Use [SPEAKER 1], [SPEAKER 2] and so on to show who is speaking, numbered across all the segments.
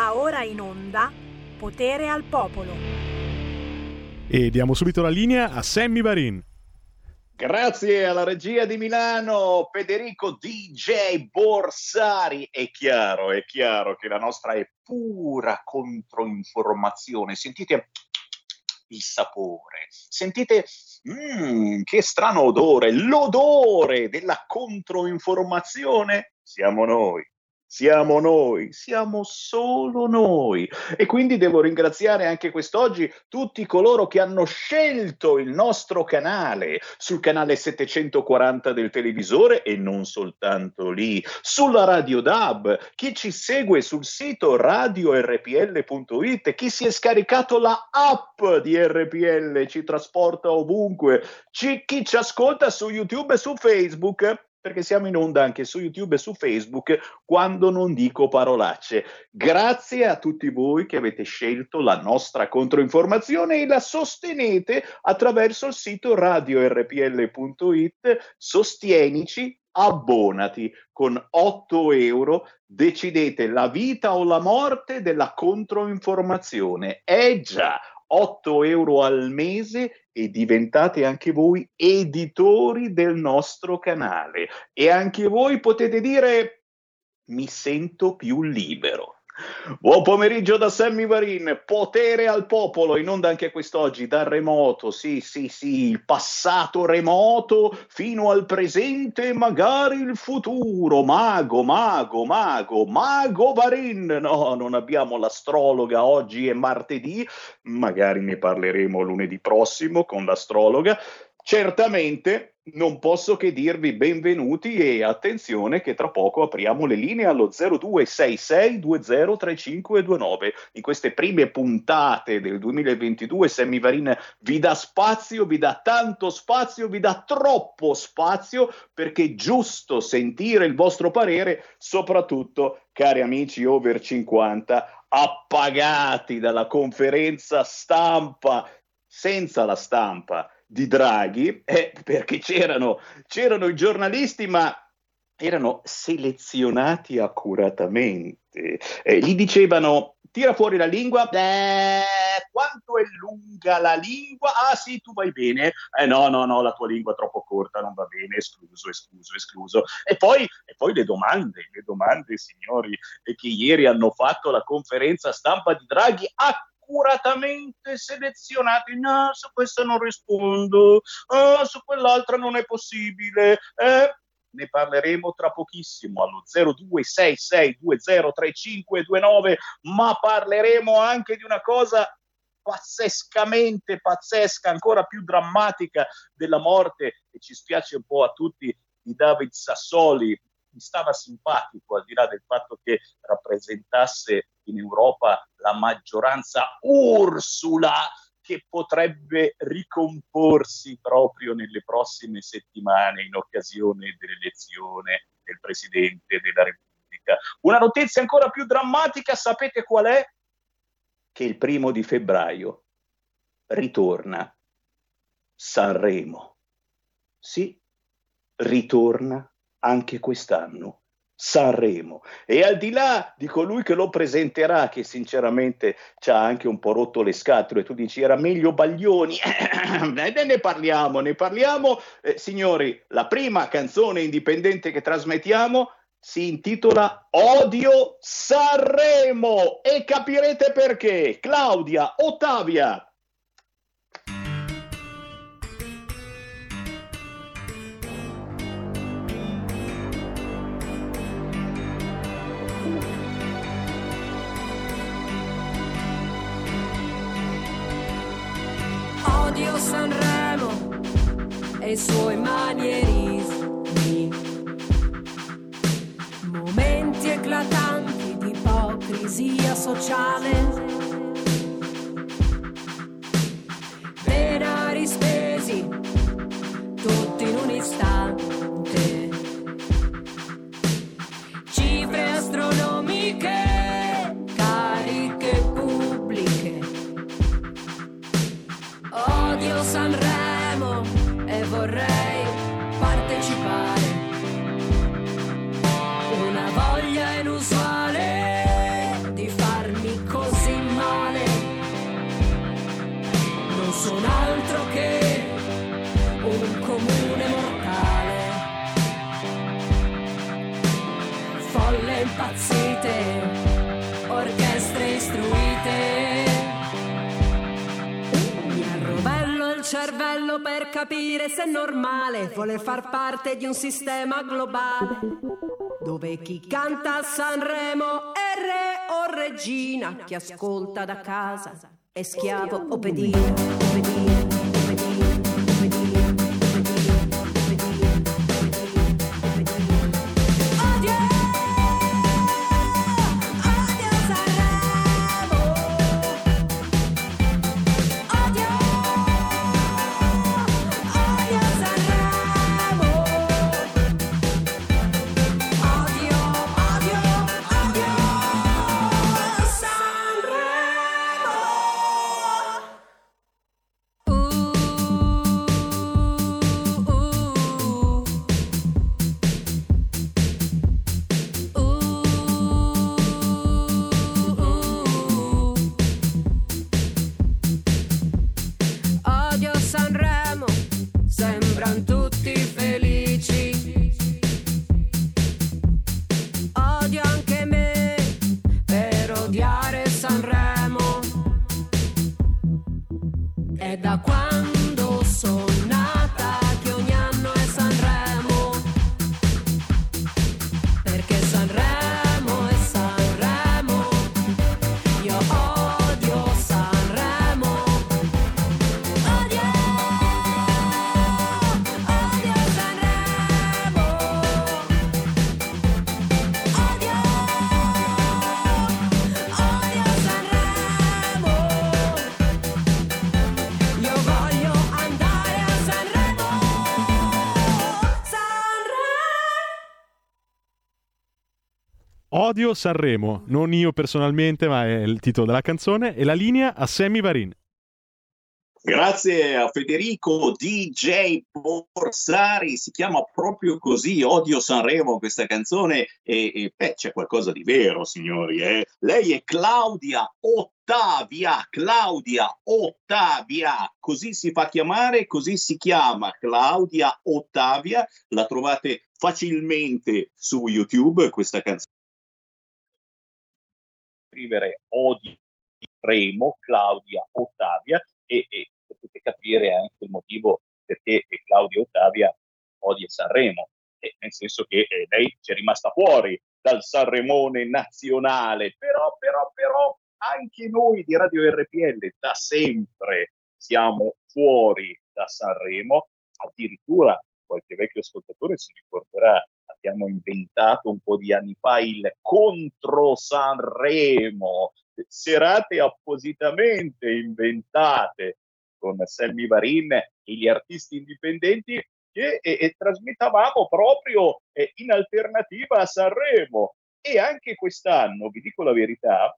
[SPEAKER 1] Va ora in onda Potere al Popolo.
[SPEAKER 2] E diamo subito la linea a Sammy Varin.
[SPEAKER 3] Grazie alla regia di Milano, Federico DJ Borsari. È chiaro, è chiaro che la nostra è pura controinformazione. Sentite il sapore, sentite mm, che strano odore, l'odore della controinformazione. Siamo noi siamo noi, siamo solo noi. E quindi devo ringraziare anche quest'oggi tutti coloro che hanno scelto il nostro canale, sul canale 740 del televisore e non soltanto lì, sulla Radio DAB, chi ci segue sul sito radiorpl.it, chi si è scaricato la app di RPL, ci trasporta ovunque, ci, chi ci ascolta su YouTube e su Facebook perché siamo in onda anche su YouTube e su Facebook quando non dico parolacce. Grazie a tutti voi che avete scelto la nostra controinformazione e la sostenete attraverso il sito radiorpl.it. Sostienici, abbonati con 8 euro. Decidete la vita o la morte della controinformazione. Eh già, 8 euro al mese e diventate anche voi editori del nostro canale e anche voi potete dire mi sento più libero. Buon pomeriggio da Sammy Varin, potere al popolo, in onda anche quest'oggi dal remoto, sì sì sì, il passato remoto fino al presente e magari il futuro, mago, mago, mago, mago Varin, no, non abbiamo l'astrologa, oggi è martedì, magari ne parleremo lunedì prossimo con l'astrologa, certamente non posso che dirvi benvenuti e attenzione che tra poco apriamo le linee allo 0266203529. In queste prime puntate del 2022 Sammy Varin vi dà spazio, vi dà tanto spazio, vi dà troppo spazio perché è giusto sentire il vostro parere, soprattutto cari amici over 50 appagati dalla conferenza stampa senza la stampa di Draghi, eh, perché c'erano, c'erano i giornalisti, ma erano selezionati accuratamente. Eh, gli dicevano, tira fuori la lingua, eh, quanto è lunga la lingua? Ah sì, tu vai bene. Eh no, no, no, la tua lingua è troppo corta, non va bene, escluso, escluso, escluso. E poi, e poi le domande, le domande, signori, che ieri hanno fatto la conferenza stampa di Draghi, a accuratamente selezionati. No, su questo non rispondo, oh, su quell'altra non è possibile. Eh, ne parleremo tra pochissimo allo 0266203529, ma parleremo anche di una cosa pazzescamente pazzesca, ancora più drammatica della morte e ci spiace un po' a tutti di David Sassoli, mi stava simpatico, al di là del fatto che rappresentasse in Europa la maggioranza Ursula che potrebbe ricomporsi proprio nelle prossime settimane in occasione dell'elezione del Presidente della Repubblica. Una notizia ancora più drammatica, sapete qual è? Che il primo di febbraio ritorna Sanremo. Sì, ritorna anche quest'anno. Sanremo. E al di là di colui che lo presenterà che sinceramente ci ha anche un po' rotto le scatole tu dici era meglio Baglioni. Ne parliamo ne parliamo. Eh, signori la prima canzone indipendente che trasmettiamo si intitola Odio Sanremo. E capirete perché. Claudia Ottavia
[SPEAKER 4] e i suoi manierismi. Momenti eclatanti di ipocrisia sociale. E cervello per capire se è normale voler far parte di un sistema globale dove chi canta a Sanremo è re o regina, chi ascolta da casa è schiavo o pedina, pedina, pedina, Odio Sanremo,
[SPEAKER 2] non io personalmente, ma è il titolo della canzone. E la linea a Sammy Varin.
[SPEAKER 3] Grazie a Federico DJ Borsari, si chiama proprio così, Odio Sanremo questa canzone e, e, beh, c'è qualcosa di vero signori, eh? lei è Claudia Ottavia, Claudia Ottavia, così si fa chiamare, così si chiama Claudia Ottavia, la trovate facilmente su YouTube questa canzone. Scrivere Odio Sanremo, Claudia Ottavia e, e potete capire anche il motivo perché Claudia Ottavia odia Sanremo, e nel senso che eh, lei ci è rimasta fuori dal Sanremone nazionale, però, però, però anche noi di Radio RPL da sempre siamo fuori da Sanremo, addirittura qualche vecchio ascoltatore si ricorderà, abbiamo inventato un po' di anni fa il contro Sanremo, serate appositamente inventate con Sammy Varin e gli artisti indipendenti che e, e trasmettavamo proprio eh, in alternativa a Sanremo. E anche quest'anno, vi dico la verità,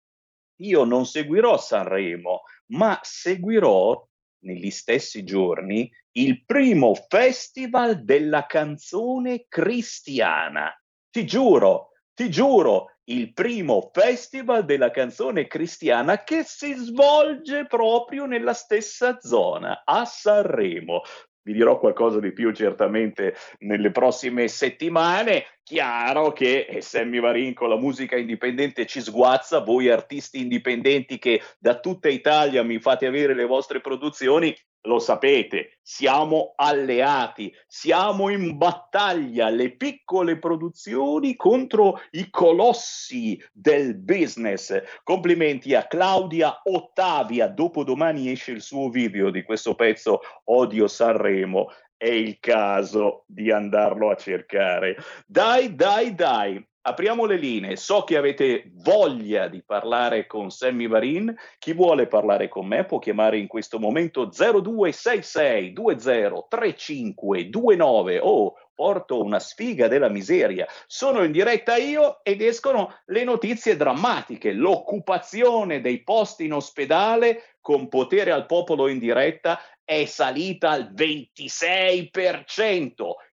[SPEAKER 3] io non seguirò Sanremo, ma seguirò negli stessi giorni il primo festival della canzone cristiana. Ti giuro, ti giuro, il primo festival della canzone cristiana che si svolge proprio nella stessa zona, a Sanremo. Vi dirò qualcosa di più certamente nelle prossime settimane. Chiaro che Sammy Varin con la musica indipendente ci sguazza, voi artisti indipendenti che da tutta Italia mi fate avere le vostre produzioni, lo sapete, siamo alleati, siamo in battaglia, le piccole produzioni contro i colossi del business. Complimenti a Claudia Ottavia, dopodomani esce il suo video di questo pezzo Odio Sanremo. È il caso di andarlo a cercare. Dai, dai, dai, apriamo le linee. So che avete voglia di parlare con Sammy Varin. Chi vuole parlare con me può chiamare in questo momento 0266 203529 o porto una sfiga della miseria. Sono in diretta io ed escono le notizie drammatiche. L'occupazione dei posti in ospedale con potere al popolo in diretta è salita al 26%.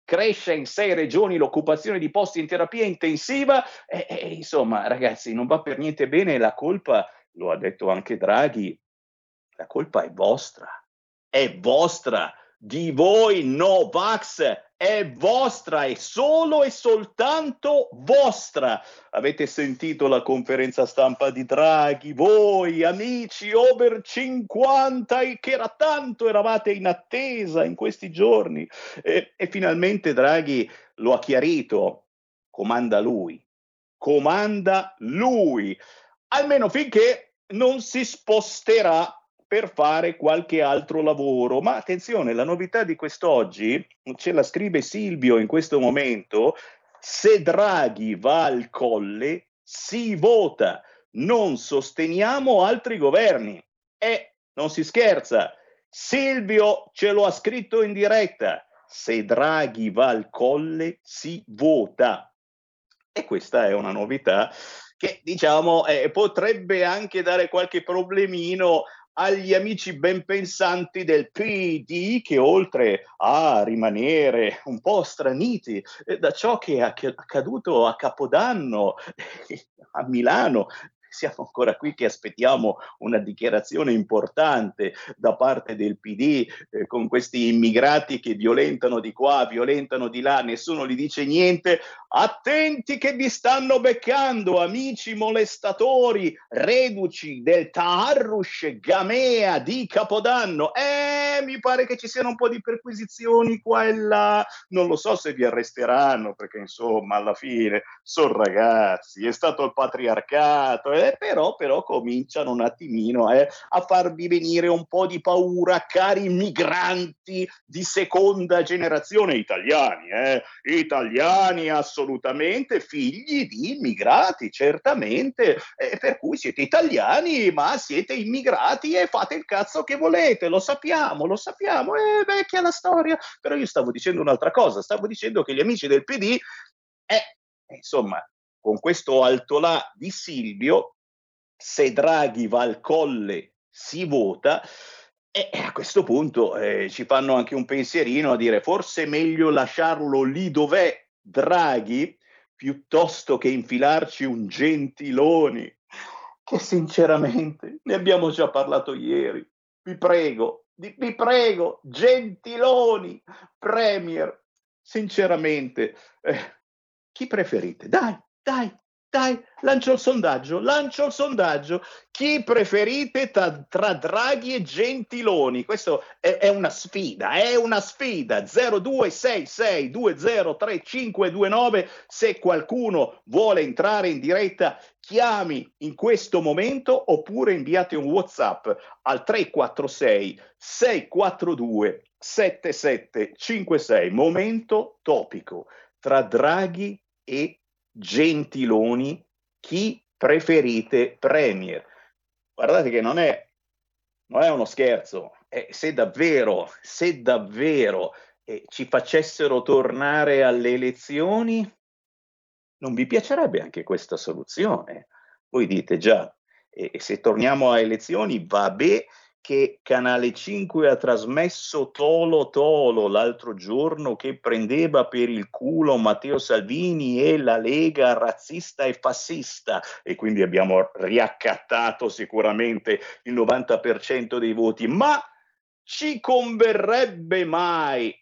[SPEAKER 3] Cresce in sei regioni l'occupazione di posti in terapia intensiva e, e insomma, ragazzi, non va per niente bene la colpa, lo ha detto anche Draghi, la colpa è vostra, è vostra, di voi Novax è vostra, è solo e soltanto vostra. Avete sentito la conferenza stampa di Draghi, voi amici over 50 e che era tanto eravate in attesa in questi giorni. E, e finalmente Draghi lo ha chiarito, comanda lui, comanda lui, almeno finché non si sposterà per fare qualche altro lavoro. Ma attenzione, la novità di quest'oggi, ce la scrive Silvio in questo momento, se Draghi va al colle si vota, non sosteniamo altri governi. E non si scherza, Silvio ce lo ha scritto in diretta, se Draghi va al colle si vota. E questa è una novità che diciamo eh, potrebbe anche dare qualche problemino agli amici ben pensanti del PD che oltre a rimanere un po' straniti eh, da ciò che è accaduto a Capodanno a Milano siamo ancora qui che aspettiamo una dichiarazione importante da parte del PD eh, con questi immigrati che violentano di qua, violentano di là, nessuno gli dice niente. Attenti che vi stanno beccando, amici molestatori, reduci del Taharrush Gamea di Capodanno. Eh, mi pare che ci siano un po' di perquisizioni qua e là. Non lo so se vi arresteranno, perché insomma, alla fine sono ragazzi, è stato il patriarcato, eh, però, però cominciano un attimino eh, a farvi venire un po' di paura, cari migranti di seconda generazione italiani, eh, italiani assolutamente figli di immigrati, certamente, eh, per cui siete italiani, ma siete immigrati e fate il cazzo che volete, lo sappiamo, lo sappiamo, è vecchia la storia, però io stavo dicendo un'altra cosa, stavo dicendo che gli amici del PD, eh, insomma, con questo altolà di Silvio, se Draghi va al colle si vota, e a questo punto eh, ci fanno anche un pensierino a dire forse è meglio lasciarlo lì dov'è Draghi piuttosto che infilarci un gentiloni che sinceramente ne abbiamo già parlato ieri. Vi prego, vi prego, gentiloni, premier, sinceramente, eh, chi preferite? Dai, dai, dai, lancio il sondaggio, lancio il sondaggio. Chi preferite tra, tra Draghi e Gentiloni? Questa è, è, una sfida, è una sfida. 0266203529. Se qualcuno vuole entrare in diretta, chiami in questo momento oppure inviate un WhatsApp al 346 642 7756. Momento topico tra Draghi e Gentiloni chi preferite Premier? Guardate che non è, non è uno scherzo, eh, se davvero, se davvero eh, ci facessero tornare alle elezioni, non vi piacerebbe anche questa soluzione? Voi dite già, eh, se torniamo a elezioni, vabbè, che Canale 5 ha trasmesso Tolo Tolo l'altro giorno che prendeva per il culo Matteo Salvini e la Lega razzista e fascista e quindi abbiamo riaccattato sicuramente il 90% dei voti, ma ci converrebbe mai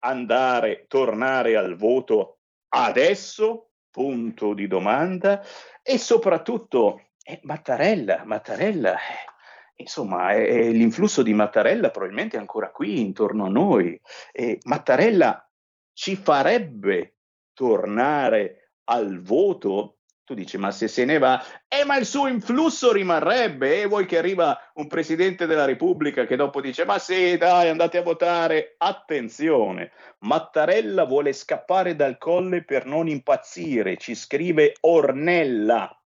[SPEAKER 3] andare, tornare al voto adesso? Punto di domanda. E soprattutto, eh, Mattarella, Mattarella, eh, insomma, è l'influsso di Mattarella probabilmente è ancora qui intorno a noi. E Mattarella ci farebbe tornare al voto. Tu dici, ma se se ne va, eh, ma il suo influsso rimarrebbe. E vuoi che arriva un presidente della Repubblica che dopo dice, ma sì, dai, andate a votare. Attenzione, Mattarella vuole scappare dal colle per non impazzire, ci scrive Ornella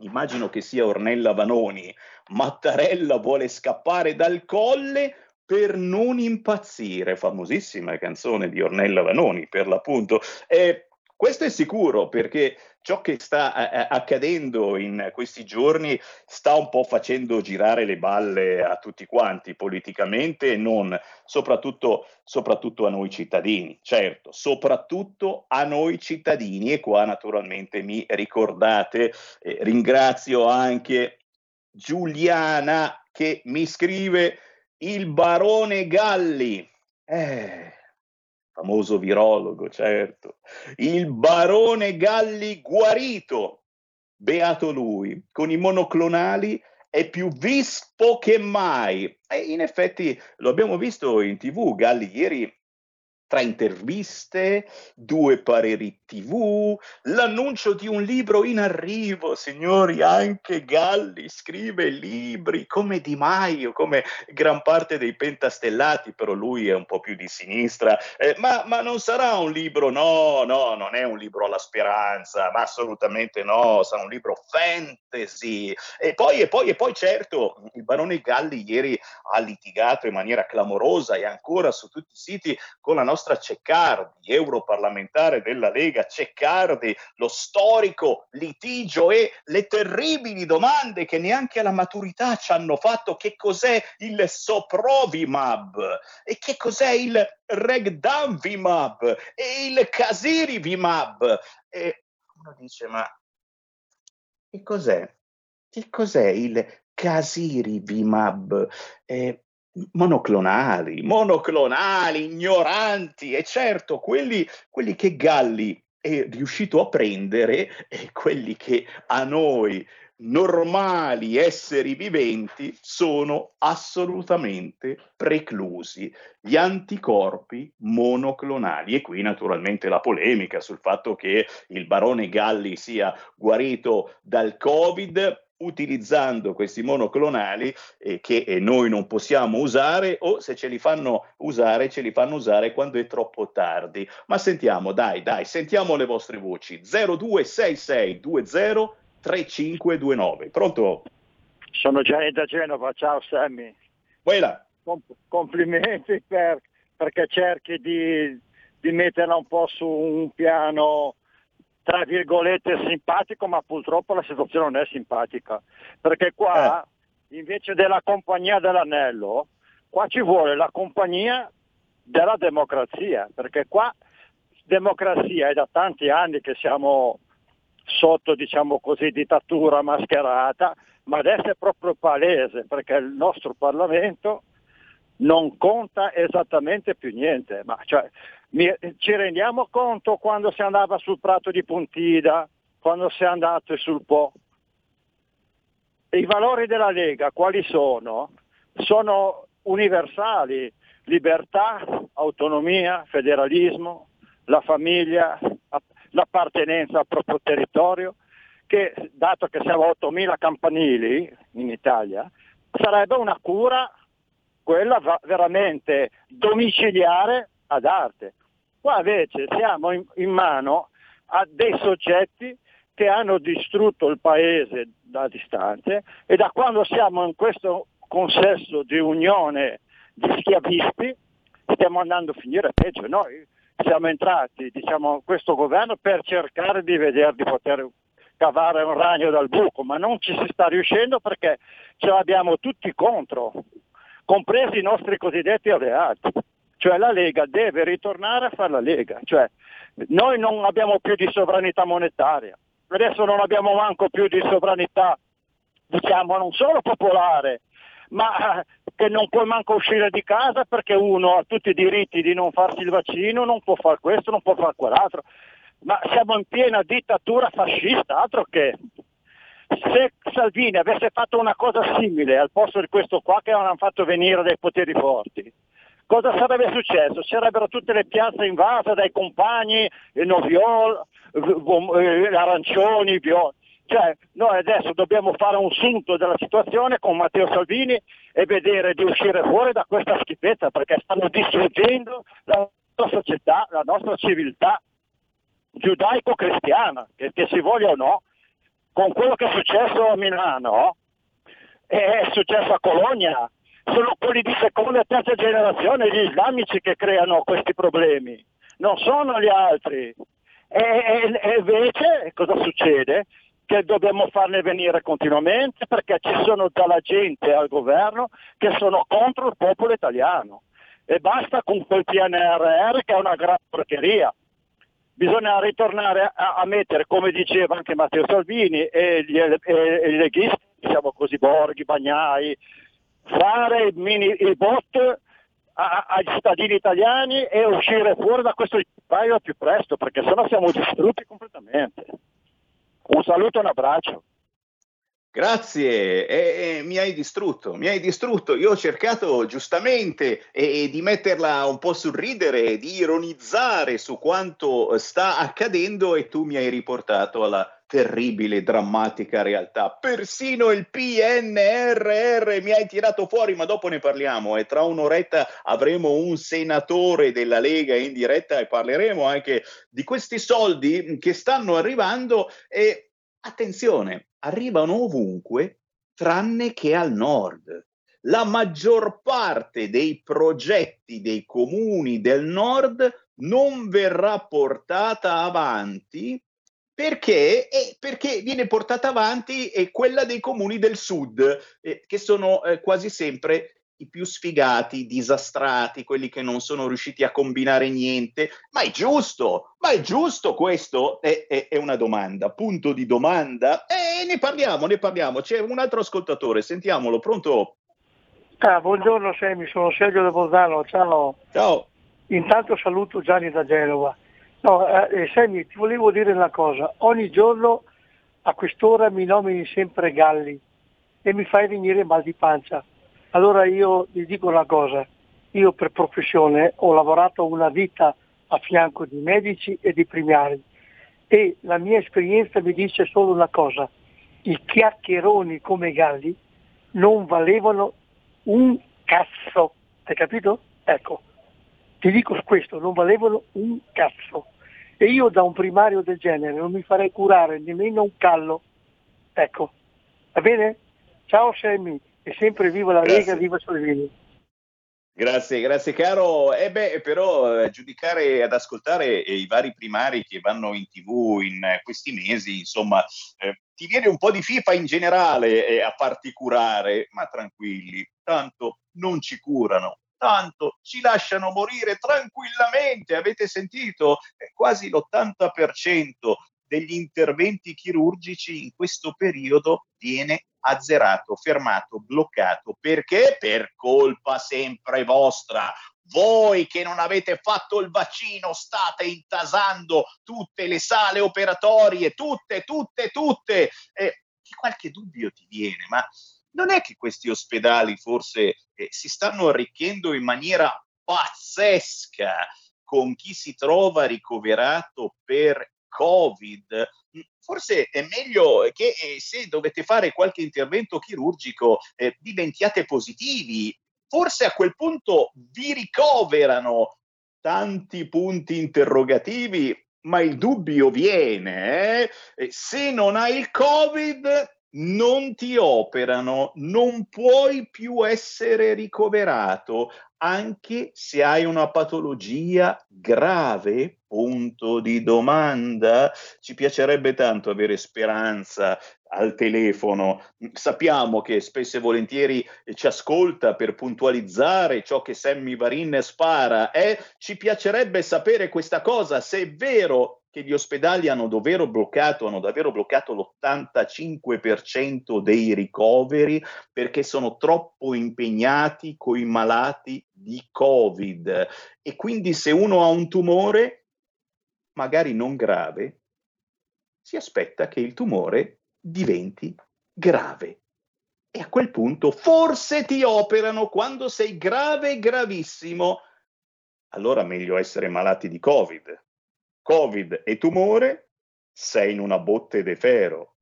[SPEAKER 3] immagino che sia Ornella Vanoni, Mattarella vuole scappare dal colle per non impazzire, famosissima canzone di Ornella Vanoni per l'appunto. E questo è sicuro perché ciò che sta eh, accadendo in questi giorni sta un po' facendo girare le balle a tutti quanti politicamente e non, soprattutto, soprattutto, a noi cittadini, certo, soprattutto a noi cittadini e qua naturalmente mi ricordate, eh, ringrazio anche Giuliana che mi scrive il barone Galli. Eh, famoso virologo, certo, il barone Galli guarito, beato lui, con i monoclonali è più vispo che mai. E in effetti lo abbiamo visto in tv, Galli ieri tra interviste, due pareri TV, l'annuncio di un libro in arrivo, signori, anche Galli scrive libri come Di Maio, come gran parte dei pentastellati, però lui è un po' più di sinistra, eh, ma, ma, non sarà un libro, no, no, non è un libro alla speranza, ma assolutamente no, sarà un libro fantasy. E poi, e poi, e poi certo, il barone Galli ieri ha litigato in maniera clamorosa e ancora su tutti i siti con la nostra nostra Ceccardi, europarlamentare della Lega Ceccardi, lo storico litigio e le terribili domande che neanche alla maturità ci hanno fatto che cos'è il Soprovimab e che cos'è il Regdanvimab e il Casirivimab. E uno dice, ma che cos'è? Che cos'è il Casirivimab? Eh, monoclonali, monoclonali, ignoranti, e certo quelli, quelli che Galli è riuscito a prendere e quelli che a noi normali esseri viventi sono assolutamente preclusi. Gli anticorpi monoclonali. E qui naturalmente la polemica sul fatto che il barone Galli sia guarito dal Covid utilizzando questi monoclonali eh, che eh, noi non possiamo usare o se ce li fanno usare, ce li fanno usare quando è troppo tardi. Ma sentiamo, dai, dai, sentiamo le vostre voci. 026620 3529. Pronto?
[SPEAKER 5] Sono Gianni da Genova, ciao Sammy.
[SPEAKER 3] Quella.
[SPEAKER 5] complimenti per, perché cerchi di, di metterla un po' su un piano tra virgolette simpatico, ma purtroppo la situazione non è simpatica, perché qua eh. invece della compagnia dell'anello, qua ci vuole la compagnia della democrazia, perché qua democrazia è da tanti anni che siamo sotto, diciamo così, dittatura mascherata, ma adesso è proprio palese, perché il nostro Parlamento non conta esattamente più niente, ma cioè, ci rendiamo conto quando si andava sul prato di Pontida, quando si è andato sul Po. I valori della Lega quali sono? Sono universali, libertà, autonomia, federalismo, la famiglia, l'appartenenza al proprio territorio, che dato che siamo 8.000 campanili in Italia, sarebbe una cura quella veramente domiciliare ad arte. Qua invece siamo in, in mano a dei soggetti che hanno distrutto il paese da distanze e da quando siamo in questo consesso di unione di schiavisti stiamo andando a finire peggio. Noi siamo entrati diciamo, in questo governo per cercare di vedere di poter cavare un ragno dal buco, ma non ci si sta riuscendo perché ce l'abbiamo tutti contro, compresi i nostri cosiddetti alleati. Cioè la Lega deve ritornare a fare la Lega, cioè, noi non abbiamo più di sovranità monetaria, adesso non abbiamo manco più di sovranità, diciamo, non solo popolare, ma eh, che non puoi manco uscire di casa perché uno ha tutti i diritti di non farsi il vaccino, non può fare questo, non può fare quell'altro. Ma siamo in piena dittatura fascista, altro che. Se Salvini avesse fatto una cosa simile al posto di questo qua che hanno fatto venire dai poteri forti, cosa sarebbe successo? Sarebbero tutte le piazze invase dai compagni, noviol, arancioni, viol. Cioè, noi adesso dobbiamo fare un sunto della situazione con Matteo Salvini e vedere di uscire fuori da questa schifezza perché stanno distruggendo la nostra società, la nostra civiltà giudaico-cristiana, che, che si voglia o no, con quello che è successo a Milano, è successo a Colonia, sono quelli di seconda e terza generazione, gli islamici che creano questi problemi, non sono gli altri. E, e, e invece cosa succede? Che dobbiamo farne venire continuamente perché ci sono dalla gente al governo che sono contro il popolo italiano. E basta con quel PNRR che è una gran porcheria bisogna ritornare a, a, mettere, come diceva anche Matteo Salvini e gli, i leghisti, diciamo così, Borghi, Bagnai, fare i, mini, i bot ai cittadini italiani e uscire fuori da questo paio più presto, perché sennò siamo distrutti completamente. Un saluto e un abbraccio.
[SPEAKER 3] Grazie, e, e, mi hai distrutto, mi hai distrutto. Io ho cercato giustamente e, e di metterla un po' sul ridere, di ironizzare su quanto sta accadendo e tu mi hai riportato alla terribile, drammatica realtà. Persino il PNRR mi hai tirato fuori, ma dopo ne parliamo. E tra un'oretta avremo un senatore della Lega in diretta e parleremo anche di questi soldi che stanno arrivando. E attenzione, arrivano ovunque tranne che al nord. La maggior parte dei progetti dei comuni del nord non verrà portata avanti perché, eh, perché viene portata avanti eh, quella dei comuni del sud, eh, che sono eh, quasi sempre i più sfigati, disastrati, quelli che non sono riusciti a combinare niente. Ma è giusto, ma è giusto questo? È, è, è una domanda, punto di domanda. E ne parliamo, ne parliamo. C'è un altro ascoltatore, sentiamolo, pronto?
[SPEAKER 6] Ah, buongiorno Semi, sono Sergio De Bolzano, ciao.
[SPEAKER 3] Ciao.
[SPEAKER 6] Intanto saluto Gianni da Genova. No, eh, Semi, ti volevo dire una cosa. Ogni giorno a quest'ora mi nomini sempre Galli e mi fai venire mal di pancia. Allora io vi dico una cosa, io per professione ho lavorato una vita a fianco di medici e di primari e la mia esperienza mi dice solo una cosa, i chiacchieroni come Galli non valevano un cazzo, hai capito? Ecco, ti dico questo, non valevano un cazzo. E io da un primario del genere non mi farei curare nemmeno un callo. Ecco, va bene? Ciao Sammy, e sempre viva la Lega, viva Salvini.
[SPEAKER 3] Grazie, grazie caro. E eh beh, però eh, giudicare ad ascoltare eh, i vari primari che vanno in tv in eh, questi mesi, insomma, eh, ti viene un po' di FIFA in generale eh, a farti curare, ma tranquilli, tanto non ci curano, tanto ci lasciano morire tranquillamente. Avete sentito? quasi l'80% degli interventi chirurgici in questo periodo viene azzerato, fermato, bloccato. Perché? Per colpa sempre vostra. Voi che non avete fatto il vaccino state intasando tutte le sale operatorie, tutte, tutte, tutte. Eh, qualche dubbio ti viene, ma non è che questi ospedali forse eh, si stanno arricchendo in maniera pazzesca con chi si trova ricoverato per Covid, mm, forse è meglio che eh, se dovete fare qualche intervento chirurgico eh, diventiate positivi. Forse a quel punto vi ricoverano tanti punti interrogativi, ma il dubbio viene. Eh? Se non hai il Covid, non ti operano, non puoi più essere ricoverato, anche se hai una patologia grave? Punto di domanda. Ci piacerebbe tanto avere speranza al telefono. Sappiamo che spesso e volentieri ci ascolta per puntualizzare ciò che Sammy Varin spara eh? ci piacerebbe sapere questa cosa, se è vero che gli ospedali hanno davvero bloccato, hanno davvero bloccato l'85% dei ricoveri perché sono troppo impegnati con i malati di Covid. E quindi se uno ha un tumore, magari non grave, si aspetta che il tumore diventi grave. E a quel punto forse ti operano quando sei grave, gravissimo. Allora meglio essere malati di Covid Covid e tumore, sei in una botte de ferro.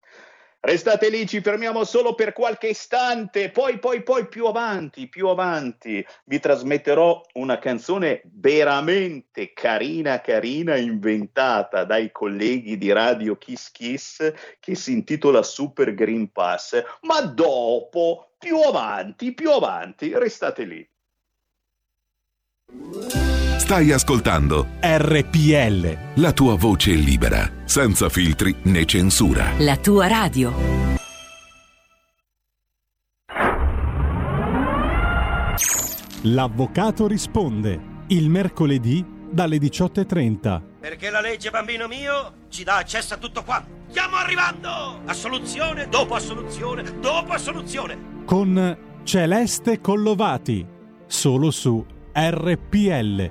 [SPEAKER 3] Restate lì, ci fermiamo solo per qualche istante, poi, poi, poi più avanti, più avanti vi trasmetterò una canzone veramente carina, carina, inventata dai colleghi di Radio Kiss Kiss che si intitola Super Green Pass, ma dopo, più avanti, più avanti, restate lì.
[SPEAKER 7] Stai ascoltando
[SPEAKER 8] RPL.
[SPEAKER 7] La tua voce libera, senza filtri né censura.
[SPEAKER 8] La tua radio. L'avvocato risponde il mercoledì dalle 18.30.
[SPEAKER 9] Perché la legge, bambino mio, ci dà accesso a tutto qua. Stiamo arrivando! Assoluzione dopo assoluzione dopo assoluzione.
[SPEAKER 8] Con Celeste Collovati. Solo su RPL,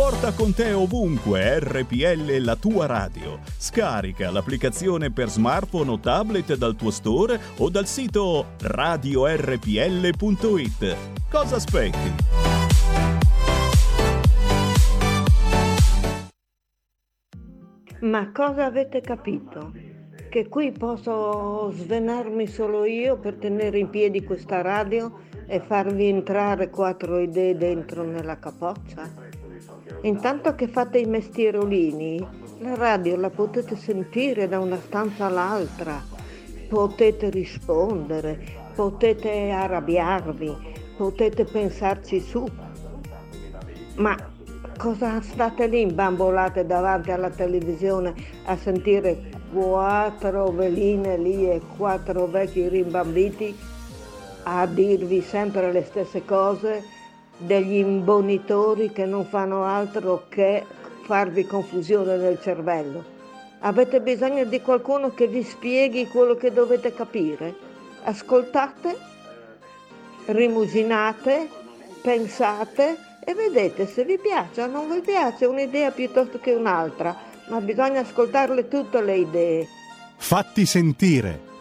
[SPEAKER 3] Porta con te ovunque RPL la tua radio. Scarica l'applicazione per smartphone o tablet dal tuo store o dal sito radiorpl.it. Cosa aspetti?
[SPEAKER 10] Ma cosa avete capito? Che qui posso svenarmi solo io per tenere in piedi questa radio e farvi entrare quattro idee dentro nella capoccia? Intanto che fate i mestierolini, la radio la potete sentire da una stanza all'altra, potete rispondere, potete arrabbiarvi, potete pensarci su. Ma cosa state lì imbambolate davanti alla televisione a sentire quattro veline lì e quattro vecchi rimbambiti a dirvi sempre le stesse cose? Degli imbonitori che non fanno altro che farvi confusione nel cervello. Avete bisogno di qualcuno che vi spieghi quello che dovete capire. Ascoltate, rimuginate, pensate e vedete se vi piace o non vi piace un'idea piuttosto che un'altra, ma bisogna ascoltarle tutte le idee.
[SPEAKER 8] Fatti sentire.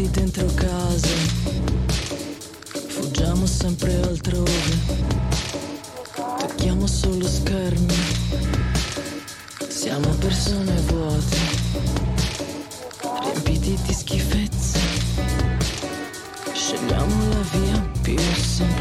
[SPEAKER 11] Rinchiusi dentro casa, fuggiamo sempre altrove, tocchiamo solo schermi, siamo persone vuote, riempiti di schifezze, scegliamo la via più semplice,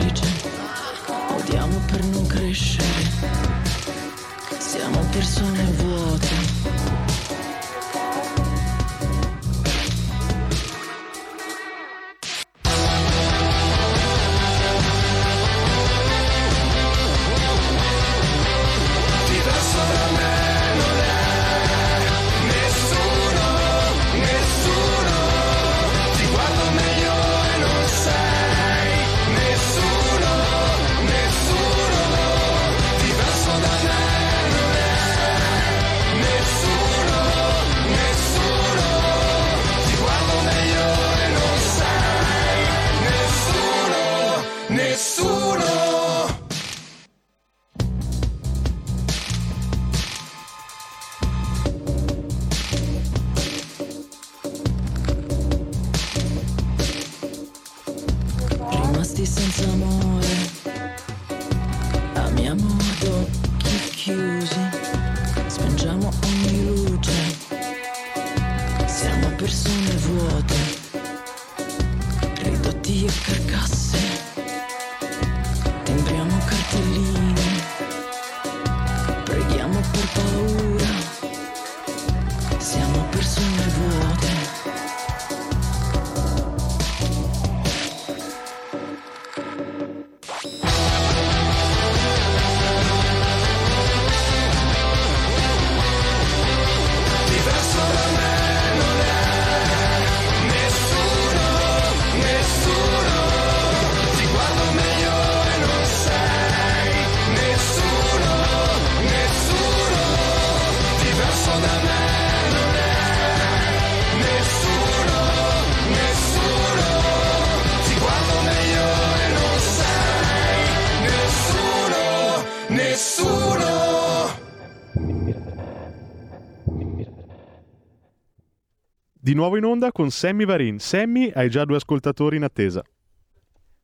[SPEAKER 2] nuovo in onda con Sammy Varin. Sammy, hai già due ascoltatori in attesa.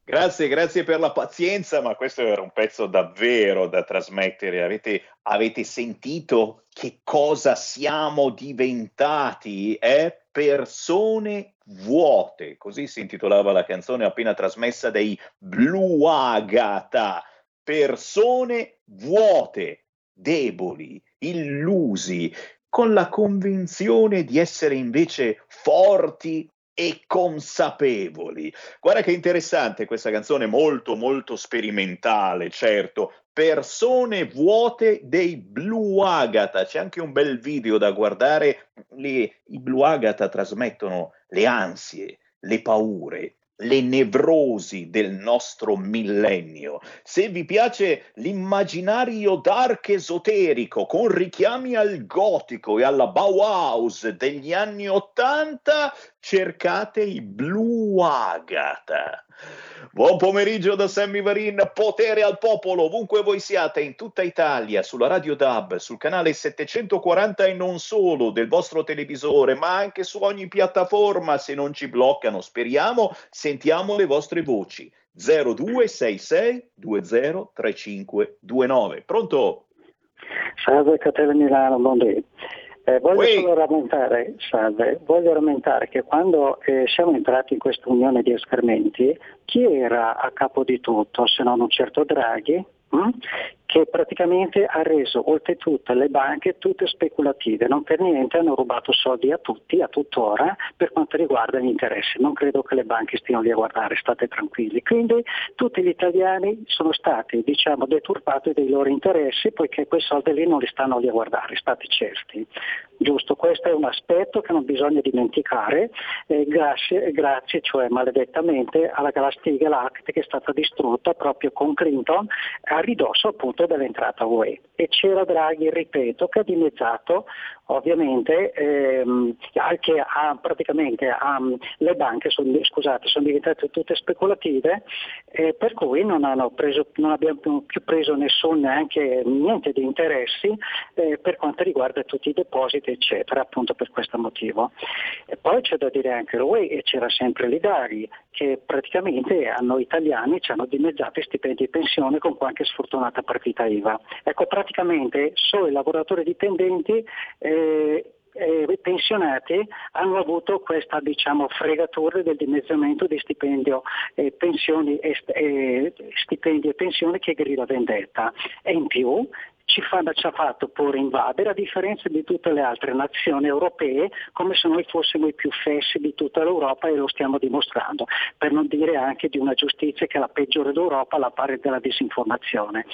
[SPEAKER 3] Grazie, grazie per la pazienza, ma questo era un pezzo davvero da trasmettere. Avete, avete sentito che cosa siamo diventati? Eh? Persone vuote, così si intitolava la canzone appena trasmessa dei Blue Agata. Persone vuote, deboli, illusi, con la convinzione di essere invece forti e consapevoli. Guarda che interessante questa canzone, molto molto sperimentale, certo. Persone vuote dei Blue Agata. C'è anche un bel video da guardare. Lì, I Blue Agata trasmettono le ansie, le paure, le nevrosi del nostro millennio. Se vi piace l'immaginario dark esoterico con richiami al gotico e alla Bauhaus degli anni Ottanta, cercate i Blue Agata. Buon pomeriggio da Sammy Varin, potere al popolo, ovunque voi siate, in tutta Italia, sulla Radio DAB, sul canale 740 e non solo del vostro televisore, ma anche su ogni piattaforma, se non ci bloccano, speriamo, sentiamo le vostre voci. 0266 203529. Pronto?
[SPEAKER 12] Salve Catena Milano, buongiorno. Eh, voglio solo rammentare, salve, voglio rammentare che quando eh, siamo entrati in questa unione di escarmenti, chi era a capo di tutto se non un certo Draghi? hm? Che praticamente ha reso oltretutto le banche tutte speculative, non per niente hanno rubato soldi a tutti, a tuttora, per quanto riguarda gli interessi. Non credo che le banche stiano lì a guardare, state tranquilli. Quindi tutti gli italiani sono stati diciamo, deturpati dei loro interessi poiché quei soldi lì non li stanno lì a guardare, state certi. Giusto, questo è un aspetto che non bisogna dimenticare, eh, grazie, grazie, cioè maledettamente, alla Glass-Steagall Act che è stata distrutta proprio con Clinton a ridosso appunto dell'entrata UE. E c'era Draghi, ripeto, che ha dimezzato ovviamente ehm, che ha, praticamente ha, le banche sono, scusate, sono diventate tutte speculative eh, per cui non, preso, non abbiamo più preso nessun neanche niente di interessi eh, per quanto riguarda tutti i depositi eccetera appunto per questo motivo. E poi c'è da dire anche l'UE e c'era sempre l'Idari che praticamente a noi italiani ci hanno dimezzato i stipendi di pensione con qualche sfortunata partita IVA. Ecco praticamente solo i lavoratori dipendenti eh, eh, pensionati hanno avuto questa diciamo, fregatura del dimezzamento di stipendio, eh, pensioni e, eh, stipendi e pensioni che grida vendetta. E in più ci, fa, ci, ha fatto pure invadere, a differenza di tutte le altre nazioni europee, come se noi fossimo i più fessi di tutta l'Europa e lo stiamo dimostrando, per non dire anche di una giustizia che è la peggiore d'Europa alla pari della disinformazione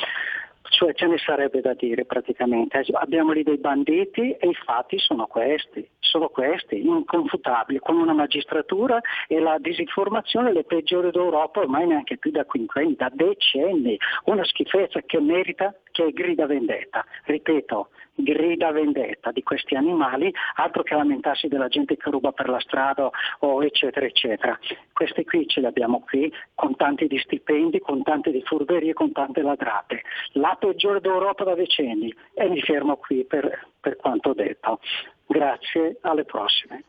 [SPEAKER 12] cioè ce ne sarebbe da dire praticamente. Abbiamo lì dei banditi e i fatti sono questi, sono questi, inconfutabili, con una magistratura e la disinformazione le peggiori d'Europa ormai neanche più da quinquenni, da decenni, una schifezza che merita, che grida vendetta. Ripeto, grida vendetta di questi animali, altro che lamentarsi della gente che ruba per la strada o eccetera eccetera. Questi qui ce li abbiamo qui, con tanti di stipendi, con tante di furberie, con tante ladrate. La peggiore d'Europa da decenni e mi fermo qui per, per quanto detto. Grazie, alle prossime.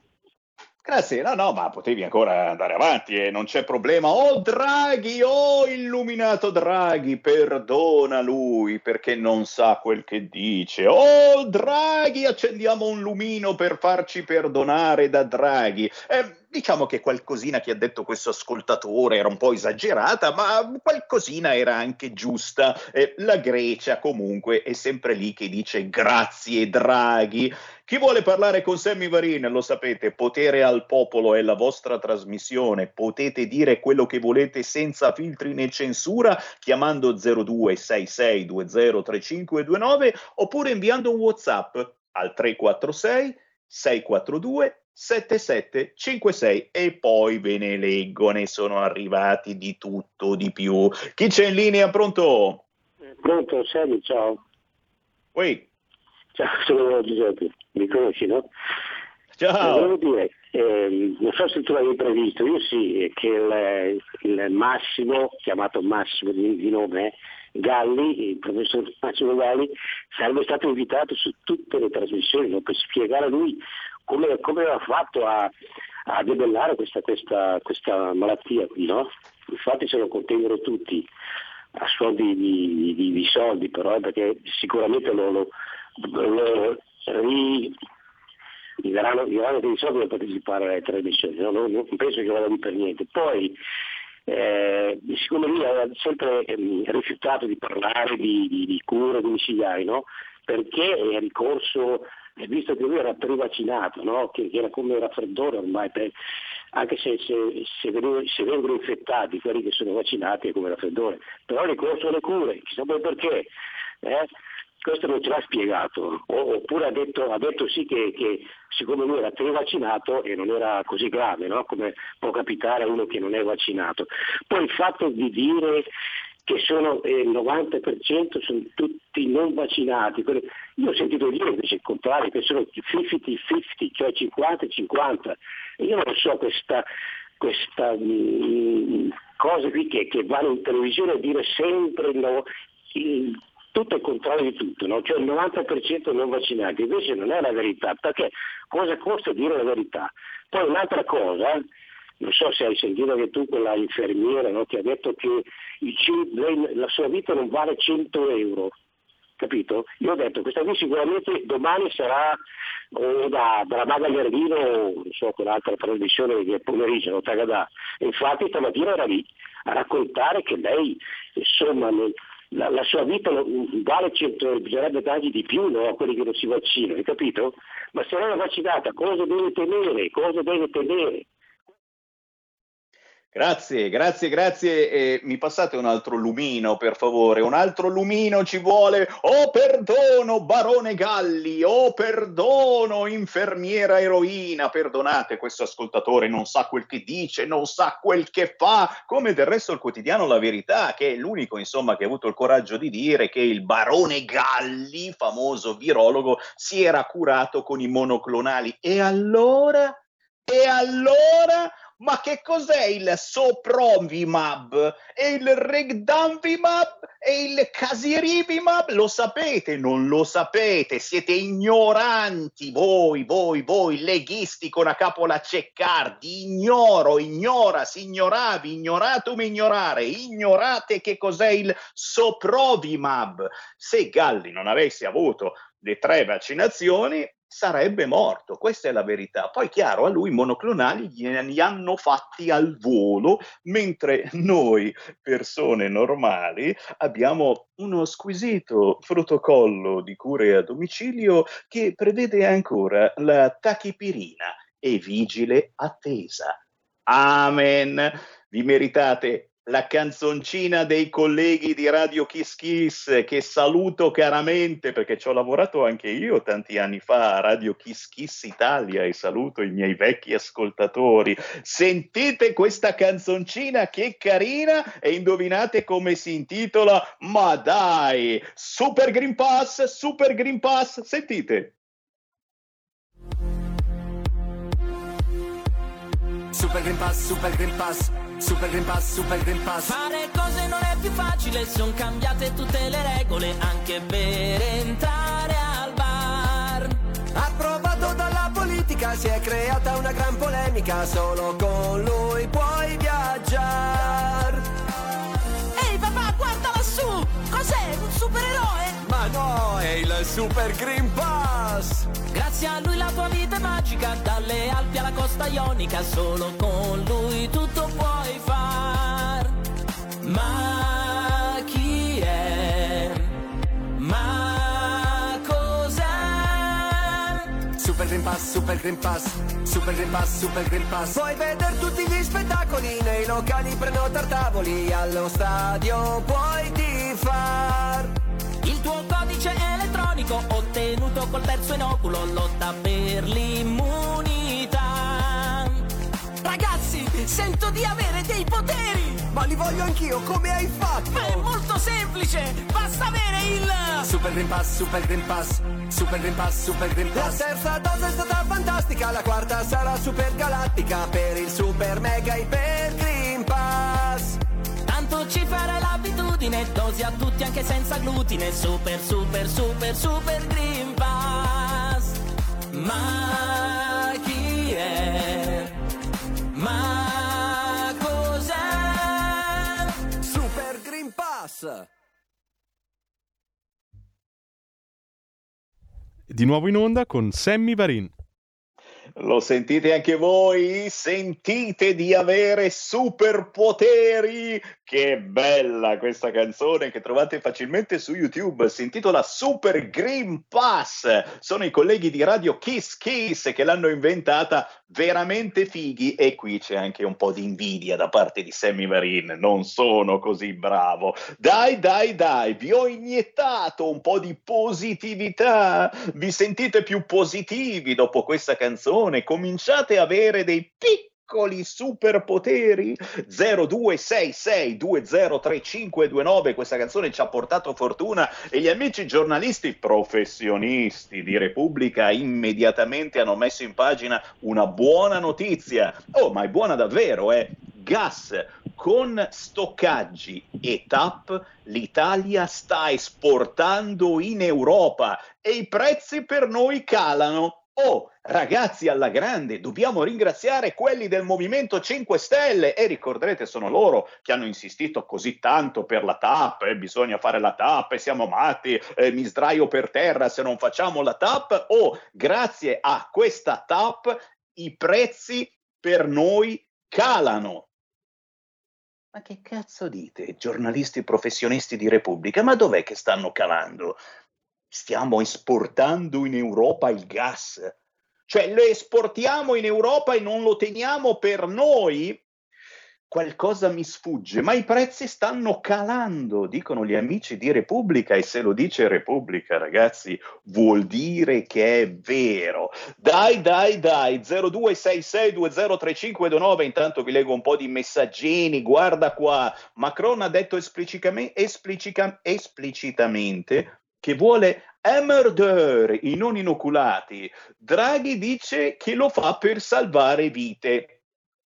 [SPEAKER 3] Grazie, no, no, ma potevi ancora andare avanti e non c'è problema. Oh Draghi, oh illuminato Draghi, perdona lui perché non sa quel che dice. Oh Draghi, accendiamo un lumino per farci perdonare da Draghi. Eh, diciamo che qualcosina che ha detto questo ascoltatore era un po' esagerata, ma qualcosina era anche giusta. Eh, la Grecia comunque è sempre lì che dice grazie Draghi. Chi vuole parlare con Sammy Varin, lo sapete, potere al popolo è la vostra trasmissione, potete dire quello che volete senza filtri né censura chiamando 0266203529 oppure inviando un WhatsApp al 346 642 7756 e poi ve ne leggo, ne sono arrivati di tutto, di più. Chi c'è in linea? Pronto?
[SPEAKER 13] Pronto, Sammy, ciao.
[SPEAKER 3] Ui.
[SPEAKER 13] Ciao, sono Giuseppe, mi conosci, no?
[SPEAKER 3] Ciao.
[SPEAKER 13] Eh, volevo dire, eh, non so se tu l'avevi previsto, io sì, che il, il Massimo, chiamato Massimo di, di nome, eh, Galli, il professor Massimo Galli, sarebbe stato invitato su tutte le trasmissioni no? per spiegare a lui come, come ha fatto a, a debellare questa, questa, questa malattia qui, no? Infatti se lo contengono tutti a suon di, di- di- di soldi però, eh, perché sicuramente lo, lo, lo ri- gli daranno, gli daranno dei soldi per partecipare alle trasmissioni, no? non, non penso che vada lì per niente. Poi, eh, siccome lui ha sempre ehm, rifiutato di parlare di cure domiciliari, no? perché è ricorso, eh, visto che lui era prevaccinato, no? che, che era come raffreddore ormai, per- anche se, se- se vengono, se vengono infettati quelli che sono vaccinati è come raffreddore, però ricorso alle cure, chissà poi perché. eh? Questo non ce l'ha spiegato, O- oppure ha detto, ha detto sì che, che siccome lui era prevaccinato e non era così grave, no? come può capitare a uno che non è vaccinato. Poi il fatto di dire che sono eh, il 90% sono tutti non vaccinati, io ho sentito dire invece il contrario, che sono 50-50, cioè 50-50. E io non so questa, questa mm, cosa qui che, che vanno in televisione a dire sempre no, il- tutto il contrario di tutto, no? cioè il 90% non vaccinati, invece non è la verità, perché cosa costa dire la verità? Poi un'altra cosa, non so se hai sentito che tu quella infermiera no, che ha detto che lei- la sua vita non vale 100 euro, capito? Io ho detto questa qui sicuramente domani sarà o da, dalla Maga Gardino o non so quell'altra trasmissione che è pomeriggio, no, Tagadà. E infatti stamattina era lì a raccontare che lei insomma non- la, la sua vita non vale 100 euro, bisognerebbe dargli di più no, a quelli che non si vaccinano, hai capito? Ma se non è vaccinata cosa deve temere? Cosa deve temere?
[SPEAKER 3] Grazie, grazie, grazie. E mi passate un altro lumino, per favore. Un altro lumino ci vuole. Oh, perdono, barone Galli. Oh, perdono, infermiera eroina. Perdonate, questo ascoltatore non sa quel che dice, non sa quel che fa. Come del resto il quotidiano La Verità, che è l'unico, insomma, che ha avuto il coraggio di dire che il barone Galli, famoso virologo, si era curato con i monoclonali. E allora? E allora? Ma che cos'è il Soprovimab? E il Regdanvimab? E il Casirivimab? Lo sapete? Non lo sapete? Siete ignoranti voi, voi, voi, leghisti con a capo la Ceccardi. Ignoro, ignora, si ignoravi, ignoratum ignorare. Ignorate che cos'è il Soprovimab. Se Galli non avesse avuto le tre vaccinazioni, sarebbe morto, questa è la verità. Poi chiaro, a lui i monoclonali glieli hanno fatti al volo, mentre noi, persone normali, abbiamo uno squisito protocollo di cure a domicilio che prevede ancora la tachipirina e vigile attesa. Amen. Vi meritate la canzoncina dei colleghi di Radio Kiss Kiss che saluto caramente perché ci ho lavorato anche io tanti anni fa a Radio Kiss Kiss Italia e saluto i miei vecchi ascoltatori. Sentite questa canzoncina che carina e indovinate come si intitola? Ma dai, Super Green Pass, Super Green Pass, sentite.
[SPEAKER 14] Super Green Pass, Super Green Pass, Super Green Pass, Super Green Pass.
[SPEAKER 11] Fare cose non è più facile, sono cambiate tutte le regole, anche per entrare al bar.
[SPEAKER 14] Approvato dalla politica, si è creata una gran polemica, solo con lui puoi viaggiare.
[SPEAKER 11] Ehi papà, guarda lassù! Cos'è? Un supereroe?
[SPEAKER 14] Ma no, è il Super Green Pass!
[SPEAKER 11] Grazie a lui la tua vita è magica, dalle Alpi alla costa ionica, solo con lui tutto puoi far. Ma chi è? Ma cos'è?
[SPEAKER 14] Super Green Pass, Super Green Pass, Super Green Pass, Super Green Pass. Puoi vedere tutti gli spettacoli nei locali, prenotare tavoli, allo stadio puoi tifar.
[SPEAKER 11] Tuo codice elettronico ottenuto col terzo inoculo lotta per l'immunità. Ragazzi, sento di avere dei poteri!
[SPEAKER 14] Ma li voglio anch'io, come hai fatto?
[SPEAKER 11] Ma è molto semplice! Basta avere il...
[SPEAKER 14] Super Green Pass, Super Green Pass, Super Green Pass, Super Green Pass. La terza dose è stata fantastica, la quarta sarà super galattica per il Super Mega Iper Green Pass.
[SPEAKER 11] Ci farà l'abitudine, dosi a tutti anche senza glutine, super super super super green pass. Ma dire. Ma cos'è?
[SPEAKER 14] Super Green Pass!
[SPEAKER 2] Di nuovo in onda con Sammy Varin.
[SPEAKER 3] Lo sentite anche voi? Sentite di avere superpoteri? Che bella questa canzone che trovate facilmente su YouTube. Si intitola Super Green Pass. Sono i colleghi di Radio Kiss Kiss che l'hanno inventata veramente fighi. E qui c'è anche un po' di invidia da parte di Sammy Varin. Non sono così bravo. Dai, dai, dai, vi ho iniettato un po' di positività. Vi sentite più positivi dopo questa canzone? Cominciate a avere dei piccoli superpoteri? 0266203529 questa canzone ci ha portato fortuna e gli amici giornalisti professionisti di Repubblica immediatamente hanno messo in pagina una buona notizia. Oh ma è buona davvero eh? Gas con stoccaggi e TAP l'Italia sta esportando in Europa e i prezzi per noi calano Oh, ragazzi alla grande, dobbiamo ringraziare quelli del Movimento 5 Stelle e ricorderete sono loro che hanno insistito così tanto per la TAP, eh, bisogna fare la TAP, siamo matti, eh, mi sdraio per terra se non facciamo la TAP. Oh, grazie a questa TAP i prezzi per noi calano. Ma che cazzo dite, giornalisti professionisti di Repubblica? Ma dov'è che stanno calando? Stiamo esportando in Europa il gas. Cioè lo esportiamo in Europa e non lo teniamo per noi? Qualcosa mi sfugge, ma i prezzi stanno calando, dicono gli amici di Repubblica e se lo dice Repubblica, ragazzi, vuol dire che è vero. Dai, dai, dai, 0266203529, intanto vi leggo un po' di messaggini, guarda qua, Macron ha detto esplicitamente, esplicitamente che vuole emerder i non inoculati. Draghi dice che lo fa per salvare vite.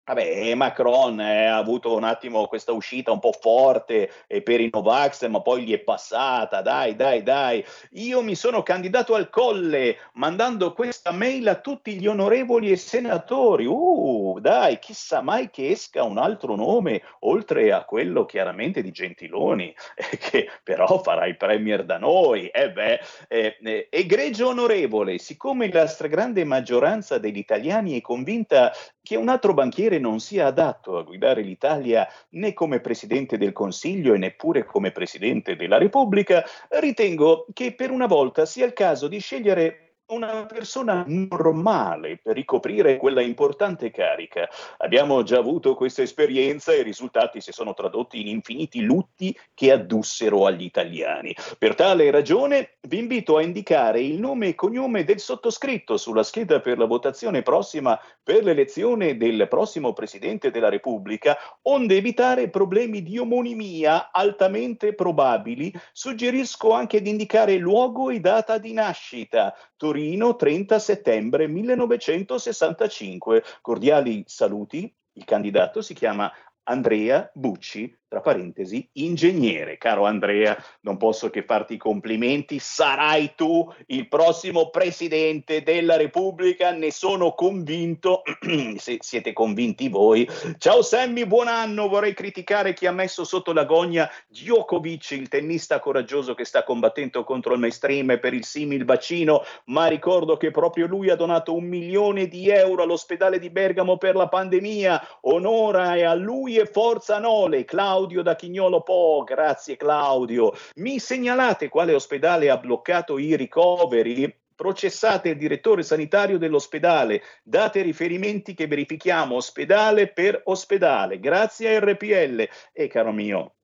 [SPEAKER 3] Vabbè, Macron eh, ha avuto un attimo questa uscita un po' forte eh, per i Novax, ma poi gli è passata. Dai, dai, dai. Io mi sono candidato al colle mandando questa mail a tutti gli onorevoli e senatori. Uh, dai, chissà mai che esca un altro nome, oltre a quello chiaramente di Gentiloni, eh, che però farà il premier da noi. Eh beh, eh, eh, egregio onorevole, siccome la stragrande maggioranza degli italiani è convinta che un altro banchiere non sia adatto a guidare l'Italia né come Presidente del Consiglio e neppure come Presidente della Repubblica, ritengo che per una volta sia il caso di scegliere una persona normale per ricoprire quella importante carica. Abbiamo già avuto questa esperienza e i risultati si sono tradotti in infiniti lutti che addussero agli italiani. Per tale ragione vi invito a indicare il nome e cognome del sottoscritto sulla scheda per la votazione prossima per l'elezione del prossimo Presidente della Repubblica, onde evitare problemi di omonimia altamente probabili. Suggerisco anche di indicare luogo e data di nascita. Torino, 30 settembre 1965. Cordiali saluti. Il candidato si chiama Andrea Bucci, tra parentesi, ingegnere. Caro Andrea, non posso che farti i complimenti, sarai tu il prossimo presidente della Repubblica, ne sono convinto, se siete convinti voi. Ciao Sammy, buon anno, vorrei criticare chi ha messo sotto la gogna Djokovic, il tennista coraggioso che sta combattendo contro il mainstream per il simil bacino, ma ricordo che proprio lui ha donato un milione di euro all'ospedale di Bergamo per la pandemia, onora e a lui e forza Nole, Claudio Claudio da Chignolo Po, grazie Claudio. Mi segnalate quale ospedale ha bloccato i ricoveri? Processate il direttore sanitario dell'ospedale, date riferimenti che verifichiamo ospedale per ospedale. Grazie a RPL. E caro mio,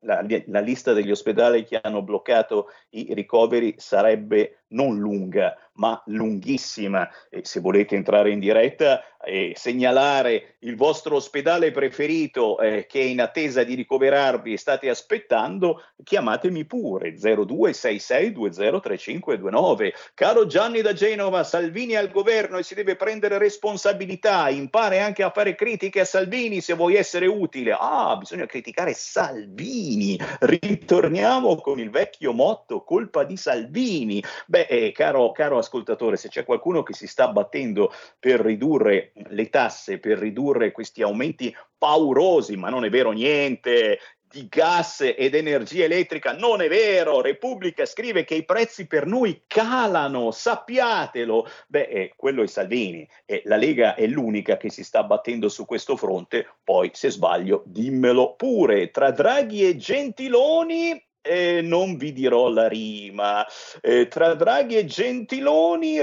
[SPEAKER 3] la, la, lista degli ospedali che hanno bloccato i ricoveri sarebbe non lunga, ma lunghissima. E se volete entrare in diretta e segnalare il vostro ospedale preferito eh, che è in attesa di ricoverarvi e state aspettando, chiamatemi pure 0266203529. Caro Gianni da Genova, Salvini al governo e si deve prendere responsabilità, impare anche a fare critiche a Salvini se vuoi essere utile. Ah, bisogna criticare Salvini. Ritorniamo con il vecchio motto colpa di Salvini. Beh, eh, caro, caro ascoltatore, se c'è qualcuno che si sta battendo per ridurre le tasse, per ridurre questi aumenti paurosi, ma non è vero niente, di gas ed energia elettrica. Non è vero, Repubblica scrive che i prezzi per noi calano, sappiatelo. Beh, eh, quello è Salvini e la Lega è l'unica che si sta battendo su questo fronte. Poi, se sbaglio, dimmelo pure. Tra Draghi e Gentiloni eh, non vi dirò la rima. Eh, tra Draghi e Gentiloni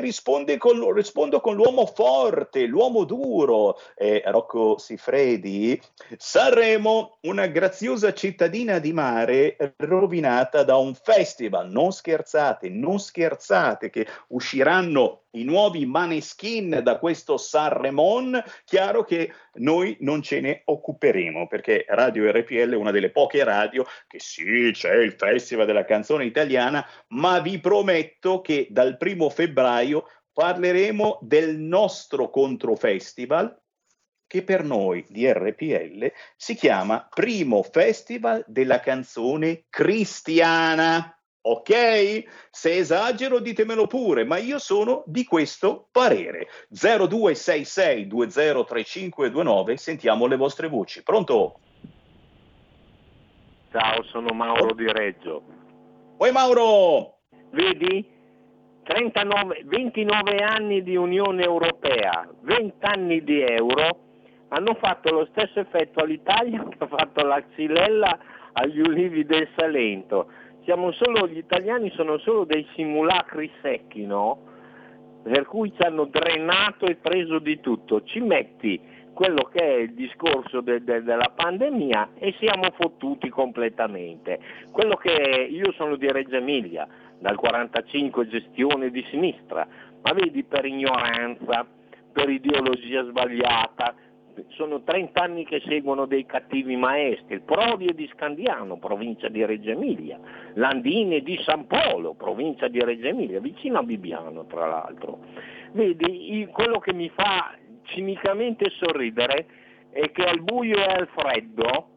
[SPEAKER 3] con, rispondo con l'uomo forte, l'uomo duro, eh, Rocco Sifredi. Sanremo, una graziosa cittadina di mare rovinata da un festival. Non scherzate, non scherzate, che usciranno i nuovi maneskin da questo Sanremon, chiaro che noi non ce ne occuperemo perché Radio RPL è una delle poche radio che sì, c'è il Festival della canzone italiana, ma vi prometto che dal primo febbraio parleremo del nostro controfestival che per noi di RPL si chiama Primo Festival della canzone cristiana. Ok? Se esagero ditemelo pure, ma io sono di questo parere. 0266 203529, sentiamo le vostre voci. Pronto?
[SPEAKER 15] Ciao, sono Mauro di Reggio.
[SPEAKER 3] Oi Mauro!
[SPEAKER 15] Vedi? 39, 29 anni di Unione Europea, 20 anni di euro hanno fatto lo stesso effetto all'Italia che ha fatto la Xylella agli ulivi del Salento solo, gli italiani sono solo dei simulacri secchi, no? Per cui ci hanno drenato e preso di tutto. Ci metti quello che è il discorso de, de, della pandemia e siamo fottuti completamente. Quello che io sono di Reggio Emilia, dal 45 gestione di sinistra, ma vedi per ignoranza, per ideologia sbagliata, sono 30 anni che seguono dei cattivi maestri, Prodi è di Scandiano, provincia di Reggio Emilia, Landini è di San Polo, provincia di Reggio Emilia, vicino a Bibbiano tra l'altro. Vedi, quello che mi fa cinicamente sorridere è che al buio e al freddo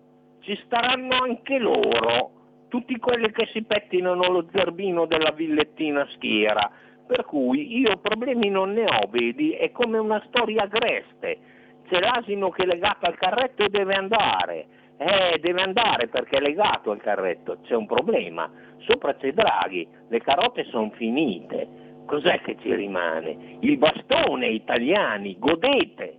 [SPEAKER 15] ci staranno anche loro, tutti quelli che si pettinano lo zerbino della villettina schiera, per cui io problemi non ne ho, vedi, è come una storia agreste c'è l'asino che è legato al carretto e deve andare. Eh, deve andare perché è legato al carretto, c'è un problema. Sopra c'è Draghi, le carote sono finite. Cos'è che ci rimane? Il bastone, italiani, godete!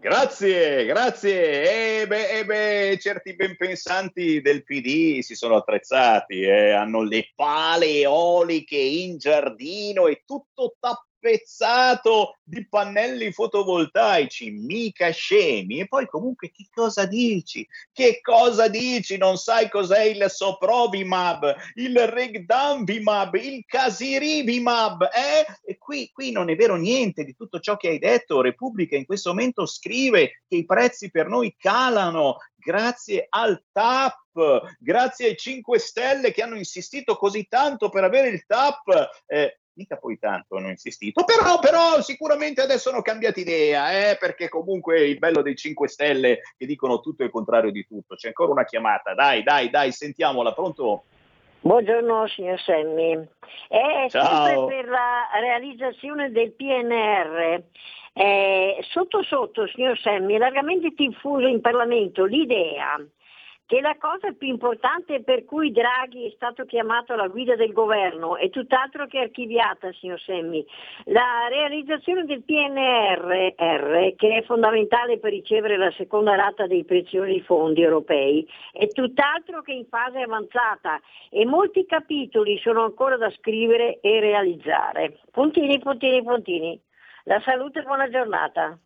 [SPEAKER 3] Grazie, grazie. E beh, e beh, certi ben pensanti del PD si sono attrezzati, eh, hanno le pale eoliche in giardino e tutto tappato spezzato di pannelli fotovoltaici, mica scemi. E poi comunque che cosa dici? Che cosa dici? Non sai cos'è il Soprovimab, il Regdambimab, il Casirivimab, eh? E qui, qui non è vero niente di tutto ciò che hai detto. Repubblica in questo momento scrive che i prezzi per noi calano grazie al TAP, grazie ai 5 Stelle che hanno insistito così tanto per avere il TAP. Eh, mica poi tanto hanno insistito, però, però sicuramente adesso hanno cambiato idea, eh, perché comunque il bello dei 5 Stelle che dicono tutto il contrario di tutto. C'è ancora una chiamata, dai, dai, dai, sentiamola, pronto?
[SPEAKER 16] Buongiorno signor Semmi. È
[SPEAKER 3] Ciao.
[SPEAKER 16] sempre per la realizzazione del PNR. Eh, sotto sotto, signor Semmi, è largamente diffuso in Parlamento l'idea che la cosa più importante per cui Draghi è stato chiamato alla guida del governo è tutt'altro che archiviata, signor Semmi. La realizzazione del PNR, che è fondamentale per ricevere la seconda rata dei preziosi fondi europei, è tutt'altro che in fase avanzata e molti capitoli sono ancora da scrivere e realizzare. Puntini, puntini, puntini. La salute e buona giornata.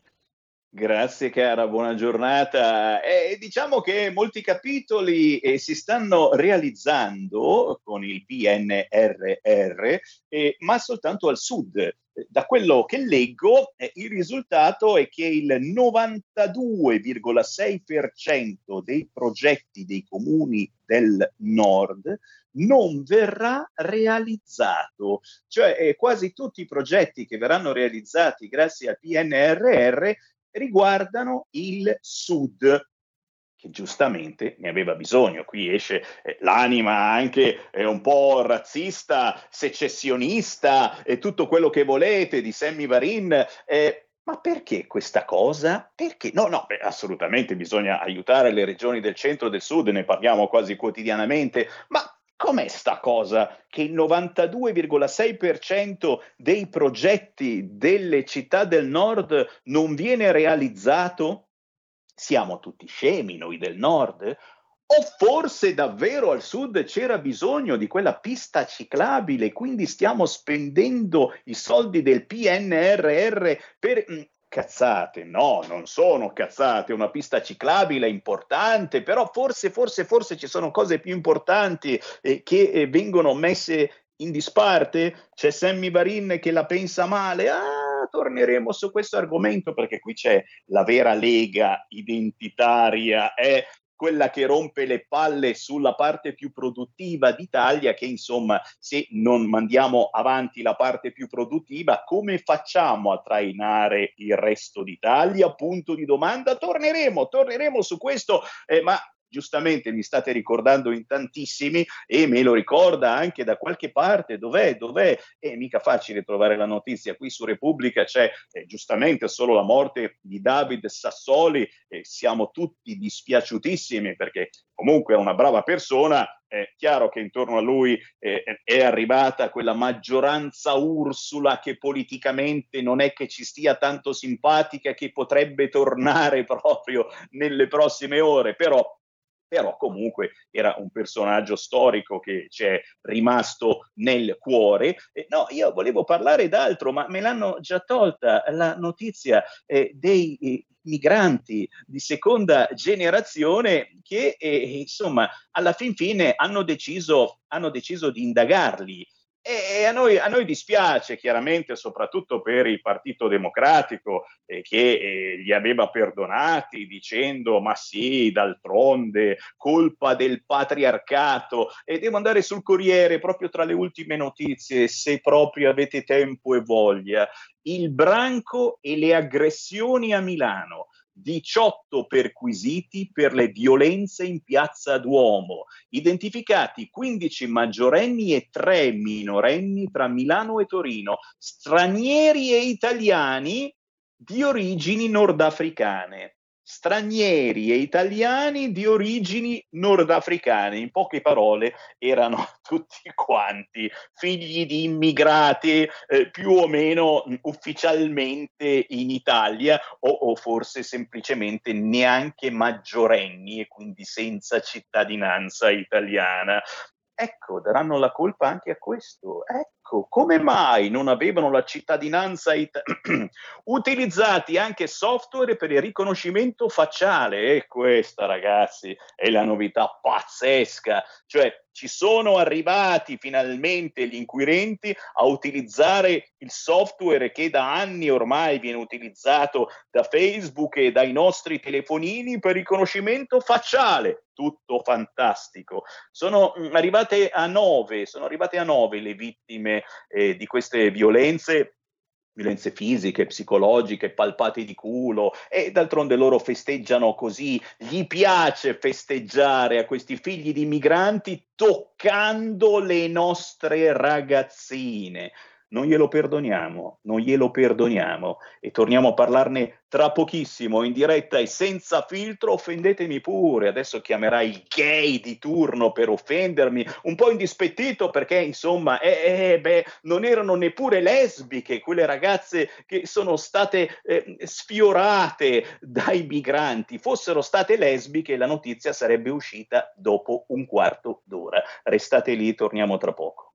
[SPEAKER 3] Grazie cara, buona giornata. Eh, diciamo che molti capitoli eh, si stanno realizzando con il PNRR, eh, ma soltanto al sud. Da quello che leggo, eh, il risultato è che il 92,6% dei progetti dei comuni del nord non verrà realizzato. Cioè eh, quasi tutti i progetti che verranno realizzati grazie al PNRR riguardano il sud. che giustamente ne aveva bisogno. Qui esce eh, l'anima anche eh, un po' razzista, secessionista e tutto quello che volete di Sammy Varin. Eh, ma perché questa cosa? Perché? No, no, beh, assolutamente bisogna aiutare le regioni del centro e del sud, ne parliamo quasi quotidianamente, ma com'è sta cosa che il 92,6% dei progetti delle città del nord non viene realizzato? Siamo tutti scemi noi del nord? O forse davvero al sud c'era bisogno di quella pista ciclabile, quindi stiamo spendendo i soldi del PNRR per mm, cazzate, no, non sono cazzate, una pista ciclabile importante, però forse, forse, forse ci sono cose più importanti eh, che eh, vengono messe in disparte. C'è Sammy Varin che la pensa male. Ah, torneremo su questo argomento perché qui c'è la vera lega identitaria. È quella che rompe le palle sulla parte più produttiva d'Italia, che insomma se non mandiamo avanti la parte più produttiva, come facciamo a trainare il resto d'Italia? Punto di domanda, torneremo, torneremo su questo, eh, ma giustamente mi state ricordando in tantissimi e me lo ricorda anche da qualche parte, dov'è, dov'è? È mica facile trovare la notizia, qui su Repubblica c'è eh, giustamente solo la morte di David Sassoli e siamo tutti dispiaciutissimi perché comunque è una brava persona, è chiaro che intorno a lui eh, è arrivata quella maggioranza Ursula che politicamente non è che ci stia tanto simpatica, che potrebbe tornare proprio nelle prossime ore, però però comunque era un personaggio storico che ci è rimasto nel cuore. Eh, no, io volevo parlare d'altro, ma me l'hanno già tolta la notizia eh, dei eh, migranti di seconda generazione che eh, insomma alla fin fine hanno deciso, hanno deciso di indagarli e a noi, a noi, dispiace chiaramente, soprattutto per il Partito Democratico, eh, che eh, li aveva perdonati dicendo ma sì, d'altronde, colpa del patriarcato. E devo andare sul Corriere proprio tra le ultime notizie, se proprio avete tempo e voglia. Il branco e le aggressioni a Milano. 18 perquisiti per le violenze in piazza Duomo, identificati 15 maggiorenni e 3 minorenni tra Milano e Torino, stranieri e italiani di origini nordafricane stranieri e italiani di origini nordafricane. In poche parole, erano tutti quanti figli di immigrati eh, più o meno ufficialmente in Italia o, o, forse semplicemente neanche maggiorenni e quindi senza cittadinanza italiana. Ecco, daranno la colpa anche a questo. Ecco, come mai non avevano la cittadinanza italiana? Utilizzati anche software per il riconoscimento facciale. E questa, ragazzi, è la novità pazzesca. Cioè, ci sono arrivati finalmente gli inquirenti a utilizzare il software che da anni ormai viene utilizzato da Facebook e dai nostri telefonini per riconoscimento facciale. Tutto fantastico. Sono mm, arrivate a nove, sono arrivate a nove le vittime eh, di queste violenze violenze fisiche, psicologiche, palpate di culo e d'altronde loro festeggiano così, gli piace festeggiare a questi figli di migranti toccando le nostre ragazzine non glielo perdoniamo, non glielo perdoniamo. E torniamo a parlarne tra pochissimo in diretta e senza filtro, offendetemi pure, adesso chiamerai il gay di turno per offendermi, un po' indispettito perché insomma, eh, eh, beh, non erano neppure lesbiche quelle ragazze che sono state eh, sfiorate dai migranti, fossero state lesbiche la notizia sarebbe uscita dopo un quarto d'ora. Restate lì, torniamo tra poco.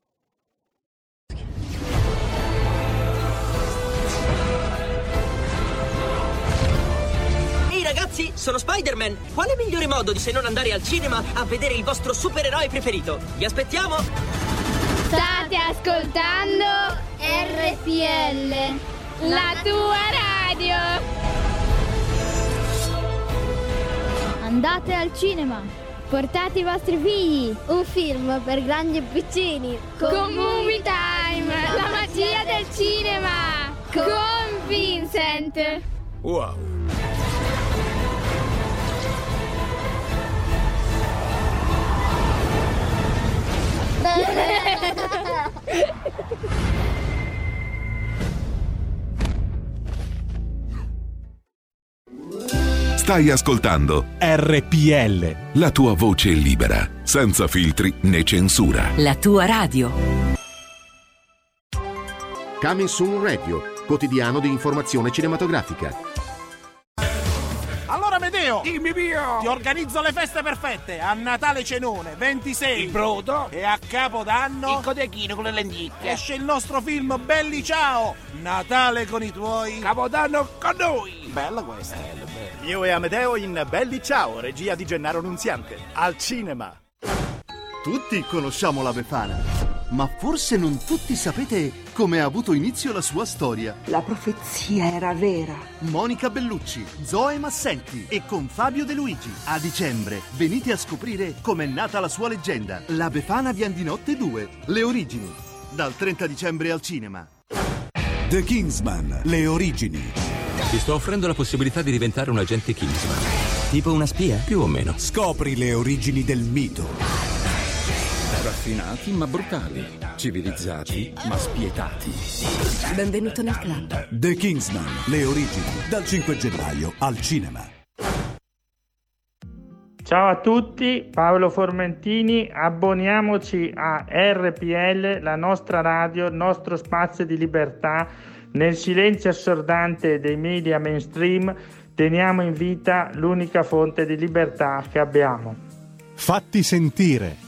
[SPEAKER 9] Ragazzi, sono Spider-Man. Quale migliore modo di se non andare al cinema a vedere il vostro supereroe preferito? Vi aspettiamo!
[SPEAKER 17] State ascoltando RPL, la tua radio. Andate al cinema. Portate i vostri figli. Un film per grandi e piccini. Con Movie Time, la magia del cinema. Con Vincent.
[SPEAKER 18] Wow.
[SPEAKER 7] Stai ascoltando
[SPEAKER 8] RPL.
[SPEAKER 7] La tua voce libera, senza filtri né censura.
[SPEAKER 19] La tua radio.
[SPEAKER 20] Coming Soon Radio, quotidiano di informazione cinematografica
[SPEAKER 21] Medeo, dimmi mio, ti organizzo le feste perfette. A Natale cenone, 26. Il brodo. E a Capodanno. Il codechino con le lenticchie. Esce il nostro film Belli Ciao. Natale con i tuoi. Capodanno con noi. Bella questa.
[SPEAKER 22] Io e Amedeo in Belli Ciao, regia di Gennaro Nunziante, al cinema.
[SPEAKER 23] Tutti conosciamo la Befana, ma forse non tutti sapete come ha avuto inizio la sua storia.
[SPEAKER 24] La profezia era vera.
[SPEAKER 23] Monica Bellucci, Zoe Massenti e con Fabio De Luigi. A dicembre venite a scoprire com'è nata la sua leggenda. La Befana di Notte 2, le origini. Dal 30 dicembre al cinema.
[SPEAKER 25] The Kingsman, le origini.
[SPEAKER 26] Ti sto offrendo la possibilità di diventare un agente Kingsman. Tipo una spia? Più o meno.
[SPEAKER 25] Scopri le origini del mito.
[SPEAKER 26] Raffinati ma brutali. Civilizzati ma spietati.
[SPEAKER 24] Benvenuto nel club.
[SPEAKER 25] The Kingsman, le origini. Dal 5 gennaio al cinema.
[SPEAKER 27] Ciao a tutti, Paolo Formentini, abboniamoci a RPL, la nostra radio, il nostro spazio di libertà. Nel silenzio assordante dei media mainstream teniamo in vita l'unica fonte di libertà che abbiamo.
[SPEAKER 8] Fatti sentire.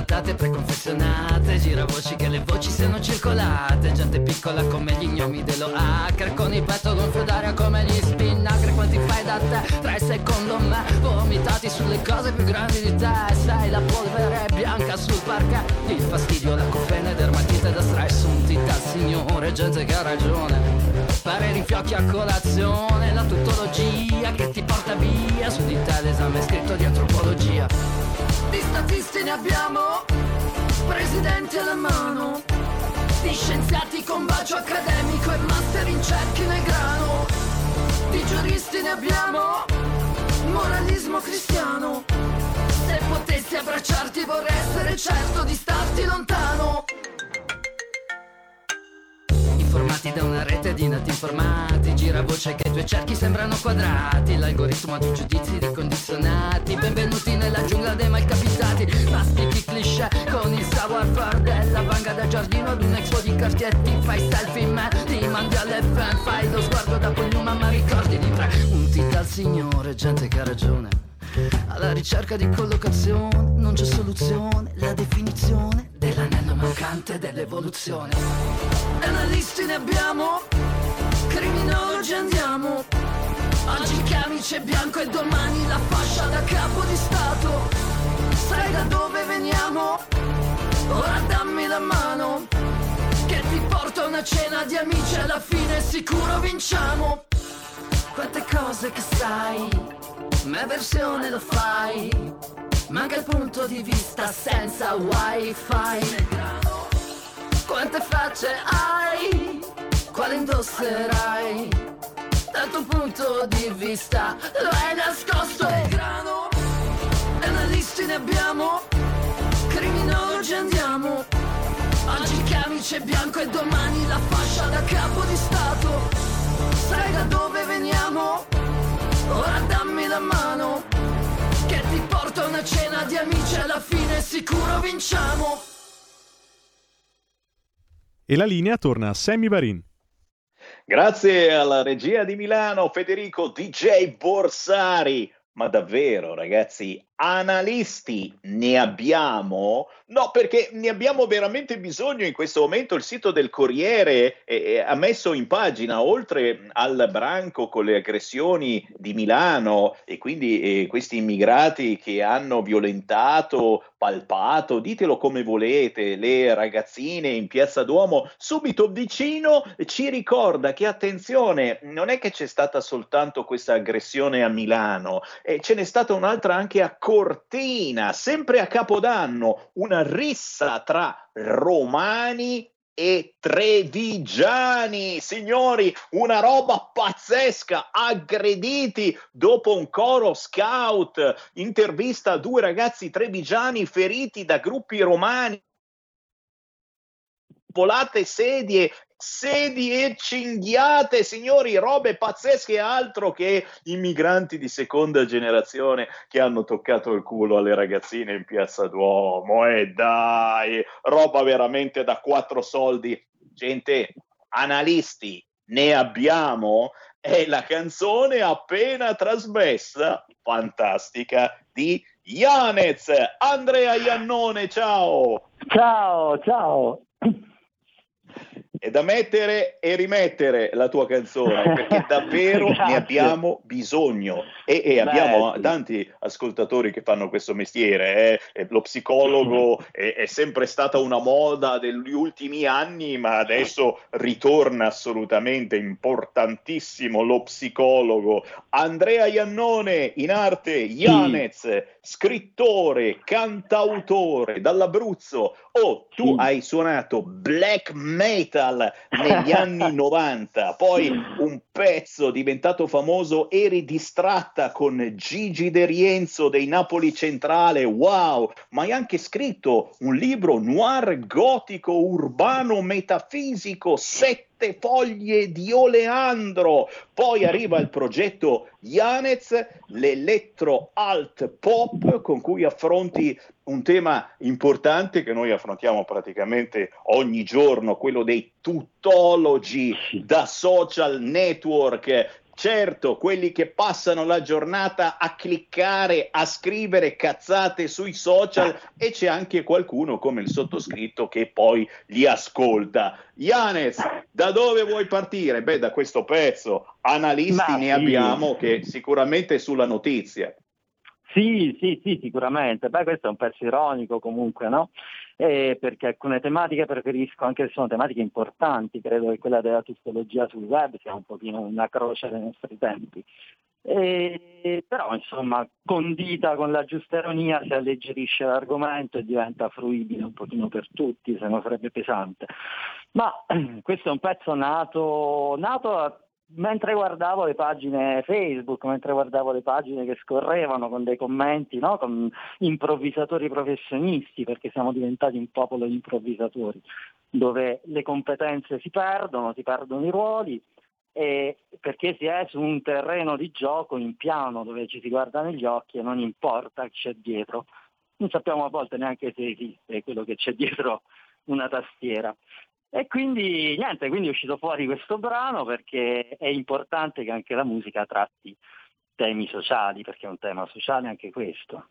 [SPEAKER 11] Opinioni dilattate, preconfezionate Gira voci che le voci siano circolate Gente piccola come gli gnomi dello acre Con il petto gonfio d'aria come gli spinacre Quanti fai da te? Tre secondo me Vomitati sulle cose più grandi di te Sei la polvere bianca sul parquet Il fastidio, la cofene, dermatite da stress Unti dal signore, gente che ha ragione Pareri in fiocchi a colazione La tutologia che ti porta via Su di te l'esame scritto di antropologia di statisti ne abbiamo, presidenti alla mano, di scienziati con bacio accademico e master in cerchi nel grano, di giuristi ne abbiamo, moralismo cristiano. Se potessi abbracciarti vorrei essere certo di starti lontano. Informati da una rete di nati informati. Gira voce che i tuoi cerchi sembrano quadrati. L'algoritmo ha dei giudizi ricondizionati. Benvenuti nella giungla dei malcapitati. Mastichi cliché con il savoir-faire Della vanga da giardino ad un expo di cartietti Fai selfie in me, ti mandi alle fan Fai lo sguardo da cognome ma ricordi di tre. Unti dal signore, gente che ha ragione alla ricerca di collocazione non c'è soluzione, la definizione dell'anello mancante dell'evoluzione. Analisti ne abbiamo, criminologi andiamo. Oggi il camice bianco e domani la fascia da capo di Stato. Sai da dove veniamo? Ora dammi la mano, che ti porto a una cena di amici alla fine sicuro vinciamo. Quante cose che sai, ma versione lo fai. Manca il punto di vista senza wifi. Quante facce hai? Quale indosserai? Dal tuo punto di vista lo hai nascosto. Grano, analisti ne abbiamo, criminologi andiamo. Oggi camice bianco e domani la fascia da capo di Stato. Sai da dove veniamo? Ora dammi la mano Che ti porto a una cena di amici Alla fine sicuro vinciamo
[SPEAKER 2] E la linea torna a Sammy Barin.
[SPEAKER 3] Grazie alla regia di Milano, Federico DJ Borsari. Ma davvero, ragazzi, analisti ne abbiamo? No, perché ne abbiamo veramente bisogno in questo momento. Il sito del Corriere eh, ha messo in pagina, oltre al branco con le aggressioni di Milano e quindi eh, questi immigrati che hanno violentato, palpato, ditelo come volete, le ragazzine in Piazza Duomo, subito vicino ci ricorda che attenzione, non è che c'è stata soltanto questa aggressione a Milano, eh, ce n'è stata un'altra anche a Cortina, sempre a Capodanno, una rissa tra romani e trevigiani, signori, una roba pazzesca, aggrediti dopo un coro scout, intervista a due ragazzi trevigiani feriti da gruppi romani. Volate sedie sedie e cinghiate, signori, robe pazzesche, altro che i migranti di seconda generazione che hanno toccato il culo alle ragazzine in piazza Duomo. E dai, roba veramente da quattro soldi. Gente, analisti, ne abbiamo? È la canzone appena trasmessa, fantastica, di Yanez. Andrea Iannone, ciao!
[SPEAKER 28] Ciao, ciao!
[SPEAKER 3] È da mettere e rimettere la tua canzone perché davvero ne abbiamo bisogno. E, e abbiamo Beh, tanti ascoltatori che fanno questo mestiere eh. lo psicologo è, è, sempre stata una moda degli ultimi anni ma adesso ritorna assolutamente importantissimo lo psicologo. Andrea Iannone in arte Ianez scrittore cantautore dall'Abruzzo oh tu sì. hai suonato black metal negli anni 90, poi un pezzo diventato famoso, eri distratta con Gigi De Rienzo dei Napoli Centrale, wow, ma hai anche scritto un libro noir gotico urbano metafisico, sette sette foglie di oleandro. Poi arriva il progetto Yanez, l'elettro alt pop con cui affronti un tema importante che noi affrontiamo praticamente ogni giorno, quello dei tutologi da social network Certo, quelli che passano la giornata a cliccare, a scrivere cazzate sui social e c'è anche qualcuno come il sottoscritto che poi li ascolta. Yanes, da dove vuoi partire? Beh, da questo pezzo. Analisti Ma ne abbiamo che sicuramente sulla notizia.
[SPEAKER 28] Sì, sì, sì, sicuramente. Beh, questo è un pezzo ironico comunque, no? Eh, perché alcune tematiche preferisco, anche se sono tematiche importanti, credo che quella della tustologia sul web sia un pochino una croce dei nostri tempi. Eh, però insomma condita con la giusta ironia si alleggerisce l'argomento e diventa fruibile un pochino per tutti, se no sarebbe pesante. Ma questo è un pezzo nato, nato mentre guardavo le pagine Facebook, mentre guardavo le pagine che scorrevano con dei commenti, no? con improvvisatori professionisti, perché siamo diventati un popolo di improvvisatori, dove le competenze si perdono, si perdono i ruoli, perché si è su un terreno di gioco in piano dove ci si guarda negli occhi e non importa che c'è dietro. Non sappiamo a volte neanche se esiste quello che c'è dietro una tastiera. E quindi niente, quindi è uscito fuori questo brano perché è importante che anche la musica tratti temi sociali, perché è un tema sociale anche questo.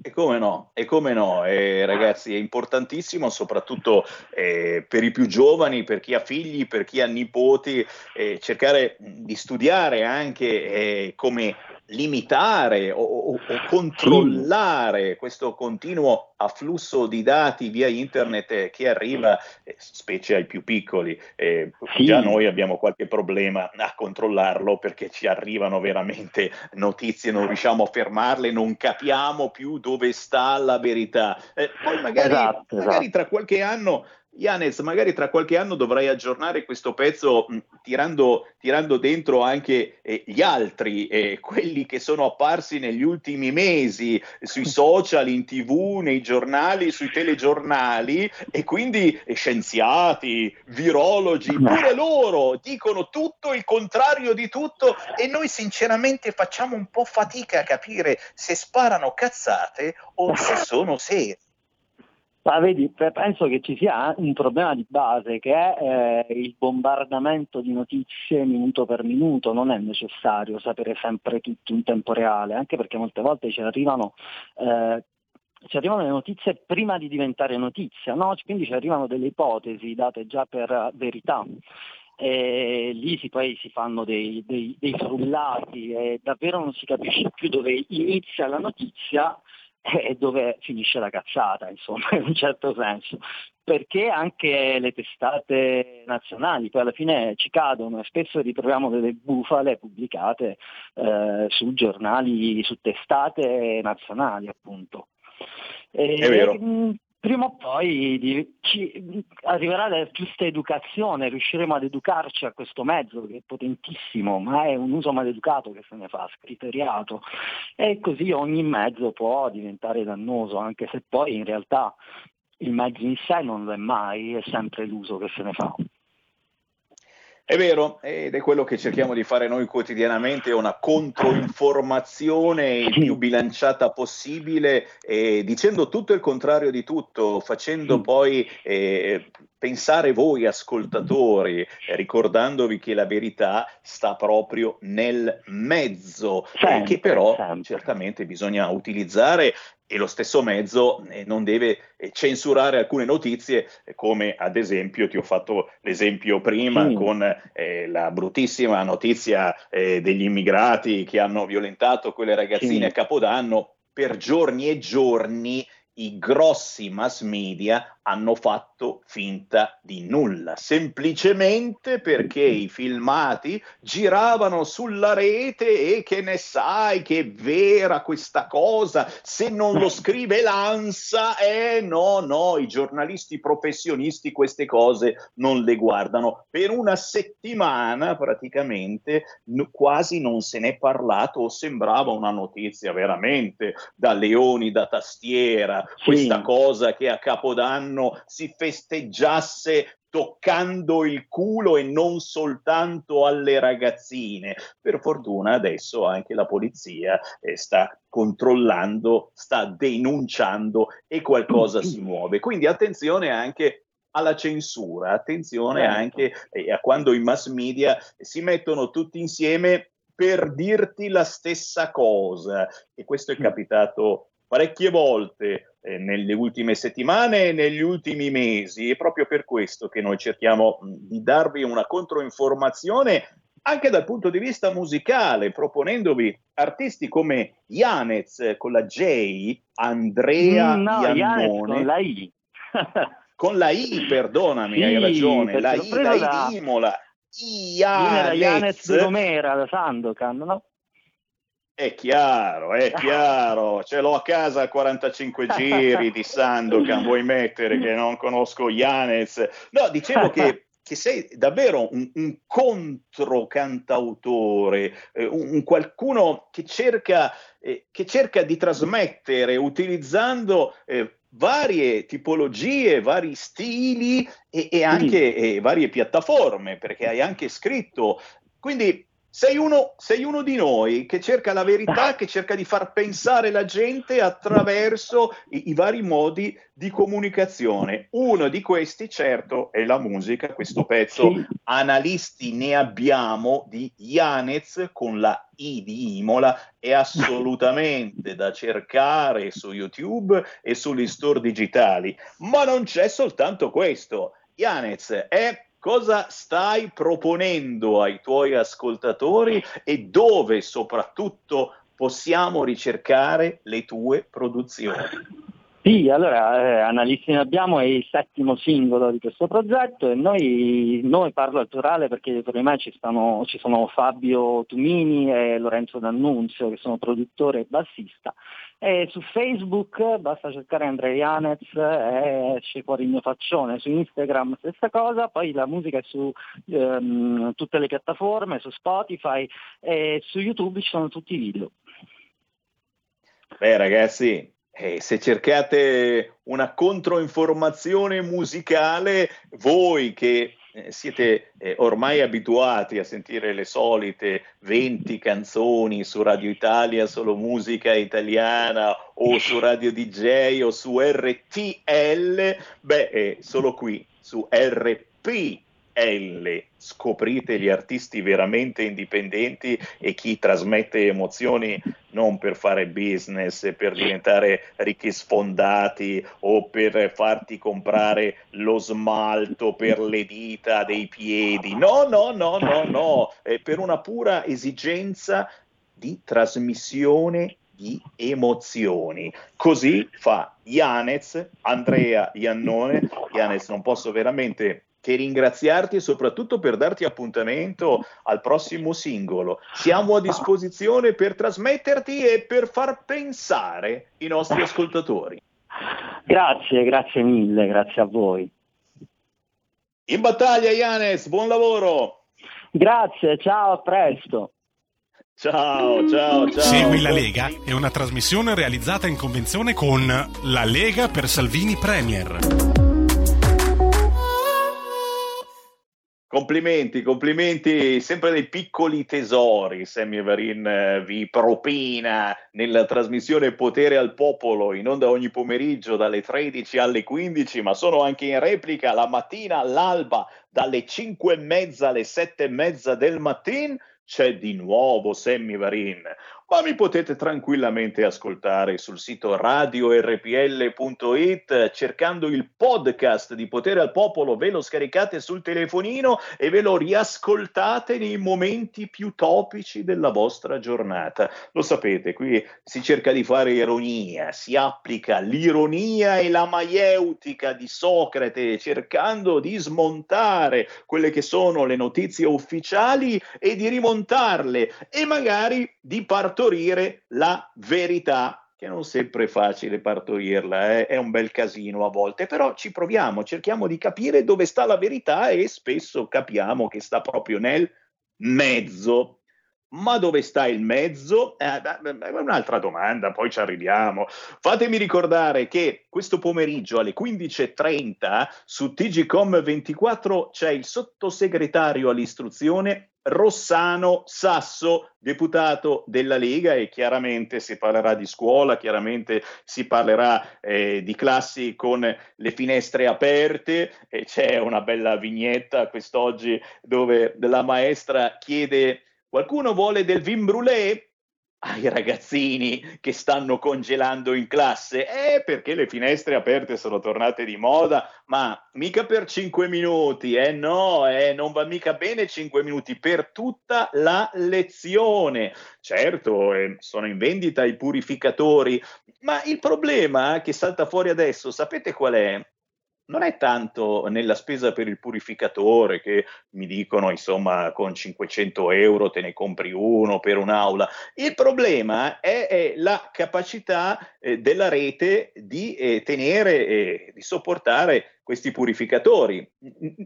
[SPEAKER 3] E come no, e come no, eh, ragazzi, è importantissimo soprattutto eh, per i più giovani, per chi ha figli, per chi ha nipoti, eh, cercare di studiare anche eh, come limitare o, o, o controllare questo continuo afflusso di dati via internet che arriva, eh, specie ai più piccoli. Eh, sì. Già noi abbiamo qualche problema a controllarlo perché ci arrivano veramente notizie, non riusciamo a fermarle, non capiamo più dove sta la verità. Eh, poi magari, esatto, magari esatto. tra qualche anno Yanez, magari tra qualche anno dovrai aggiornare questo pezzo mh, tirando, tirando, dentro anche eh, gli altri, eh, quelli che sono apparsi negli ultimi mesi sui social, in tv, nei giornali, sui telegiornali e quindi eh, scienziati, virologi, pure loro dicono tutto il contrario di tutto e noi sinceramente facciamo un po' fatica a capire se sparano cazzate o se sono seri.
[SPEAKER 28] Ma vedi, penso che ci sia un problema di base che è eh, il bombardamento di notizie minuto per minuto, non è necessario sapere sempre tutto in tempo reale, anche perché molte volte ci arrivano, eh, ci arrivano le notizie prima di diventare notizia, no? quindi ci arrivano delle ipotesi date già per verità. E lì si, poi si fanno dei, dei, dei frullati e davvero non si capisce più dove inizia la notizia e dove finisce la cazzata, insomma, in un certo senso. Perché anche le testate nazionali poi alla fine ci cadono e spesso ritroviamo delle bufale pubblicate eh, su giornali, su testate nazionali appunto.
[SPEAKER 3] E, È vero.
[SPEAKER 28] Prima o poi ci, arriverà la giusta educazione, riusciremo ad educarci a questo mezzo che è potentissimo, ma è un uso maleducato che se ne fa, scriteriato. E così ogni mezzo può diventare dannoso, anche se poi in realtà il mezzo in sé non lo è mai, è sempre l'uso che se ne fa.
[SPEAKER 3] È vero, ed è quello che cerchiamo di fare noi quotidianamente, una controinformazione il più bilanciata possibile, eh, dicendo tutto il contrario di tutto, facendo poi eh, pensare voi ascoltatori, eh, ricordandovi che la verità sta proprio nel mezzo, sempre, che però sempre. certamente bisogna utilizzare e lo stesso mezzo eh, non deve eh, censurare alcune notizie, eh, come ad esempio ti ho fatto l'esempio prima mm. con eh, la bruttissima notizia eh, degli immigrati che hanno violentato quelle ragazzine mm. a Capodanno. Per giorni e giorni i grossi mass media hanno fatto finta di nulla, semplicemente perché i filmati giravano sulla rete e che ne sai che è vera questa cosa, se non lo scrive l'ANSA, eh no, no, i giornalisti professionisti queste cose non le guardano. Per una settimana praticamente n- quasi non se n'è parlato o sembrava una notizia veramente da leoni da tastiera, sì. questa cosa che a Capodanno anno si festeggiasse toccando il culo e non soltanto alle ragazzine. Per fortuna adesso anche la polizia eh, sta controllando, sta denunciando e qualcosa si muove. Quindi attenzione anche alla censura, attenzione certo. anche eh, a quando i mass media si mettono tutti insieme per dirti la stessa cosa. E questo è capitato parecchie volte eh, nelle ultime settimane e negli ultimi mesi. È proprio per questo che noi cerchiamo di darvi una controinformazione anche dal punto di vista musicale, proponendovi artisti come Yanez eh, con la J, Andrea
[SPEAKER 28] mm, no, Iannone. con la I.
[SPEAKER 3] con la I, perdonami, sì, hai ragione, la I, la I da... di Imola.
[SPEAKER 28] Yanez. Yanez Romera da Sandokan, no?
[SPEAKER 3] È chiaro, è chiaro, ce l'ho a casa a 45 giri di Sandokan, vuoi mettere che non conosco Yanez? No, dicevo che, che sei davvero un, un controcantautore, eh, un, un, qualcuno che cerca, eh, che cerca di trasmettere utilizzando eh, varie tipologie, vari stili e, e anche mm. varie piattaforme, perché hai anche scritto. Quindi sei uno, sei uno, di noi che cerca la verità, che cerca di far pensare la gente attraverso i, i, vari modi di comunicazione. Uno di questi, certo, è la musica, questo pezzo. Analisti ne abbiamo di Yanez con la I di Imola, è assolutamente da cercare su YouTube e sugli store digitali. Ma non c'è soltanto questo. Yanez è cosa stai proponendo ai tuoi ascoltatori e dove soprattutto possiamo ricercare le tue produzioni.
[SPEAKER 28] Sì, allora eh, Analisti abbiamo è il settimo singolo di questo progetto e noi, noi parlo al plurale perché dietro di me ci, stanno, ci sono Fabio Tumini e Lorenzo D'Annunzio che sono produttore e bassista e su Facebook basta cercare Andrea Janez e esce fuori il mio faccione, su Instagram stessa cosa, poi la musica è su ehm, tutte le piattaforme, su Spotify e su YouTube ci sono tutti i video.
[SPEAKER 3] Beh ragazzi, eh, se cercate una controinformazione musicale, voi che eh, siete eh, ormai abituati a sentire le solite 20 canzoni su Radio Italia, solo musica italiana o su Radio DJ o su RTL, beh, eh, solo qui su RP L. Scoprite gli artisti veramente indipendenti e chi trasmette emozioni non per fare business, per diventare ricchi sfondati o per farti comprare lo smalto per le dita dei piedi. No, no, no, no, no, è per una pura esigenza di trasmissione di emozioni. Così fa Yanez, Andrea Iannone. Yanez, non posso veramente che ringraziarti e soprattutto per darti appuntamento al prossimo singolo. Siamo a disposizione per trasmetterti e per far pensare i nostri ascoltatori.
[SPEAKER 28] Grazie, grazie mille, grazie a voi.
[SPEAKER 3] In battaglia, Ianes, buon lavoro.
[SPEAKER 28] Grazie, ciao, a presto.
[SPEAKER 3] Ciao, ciao, ciao.
[SPEAKER 29] Segui la Lega è una trasmissione realizzata in convenzione con La Lega per Salvini Premier.
[SPEAKER 3] Complimenti, complimenti, sempre dei piccoli tesori. Sammy Varin eh, vi propina nella trasmissione Potere al Popolo, in onda ogni pomeriggio dalle 13 alle 15, ma sono anche in replica la mattina all'alba dalle 5 e mezza alle 7 e mezza del mattino. C'è di nuovo Sammy Varin ma mi potete tranquillamente ascoltare sul sito radiorpl.it cercando il podcast di Potere al Popolo, ve lo scaricate sul telefonino e ve lo riascoltate nei momenti più topici della vostra giornata. Lo sapete, qui si cerca di fare ironia, si applica l'ironia e la maieutica di Socrate cercando di smontare quelle che sono le notizie ufficiali e di rimontarle e magari di partorire la verità, che non sempre è facile partorirla, eh? è un bel casino a volte, però ci proviamo, cerchiamo di capire dove sta la verità e spesso capiamo che sta proprio nel mezzo. Ma dove sta il mezzo? Eh, è un'altra domanda, poi ci arriviamo. Fatemi ricordare che questo pomeriggio alle 15.30 su TGCOM 24 c'è il sottosegretario all'istruzione Rossano Sasso, deputato della Lega e chiaramente si parlerà di scuola, chiaramente si parlerà eh, di classi con le finestre aperte e c'è una bella vignetta quest'oggi dove la maestra chiede qualcuno vuole del vin brûlé? Ai ragazzini che stanno congelando in classe? Eh, perché le finestre aperte sono tornate di moda, ma mica per 5 minuti, eh no, eh, non va mica bene 5 minuti, per tutta la lezione. Certo, eh, sono in vendita i purificatori, ma il problema che salta fuori adesso, sapete qual è? Non è tanto nella spesa per il purificatore che mi dicono insomma con 500 euro te ne compri uno per un'aula. Il problema è, è la capacità eh, della rete di eh, tenere e di sopportare questi purificatori.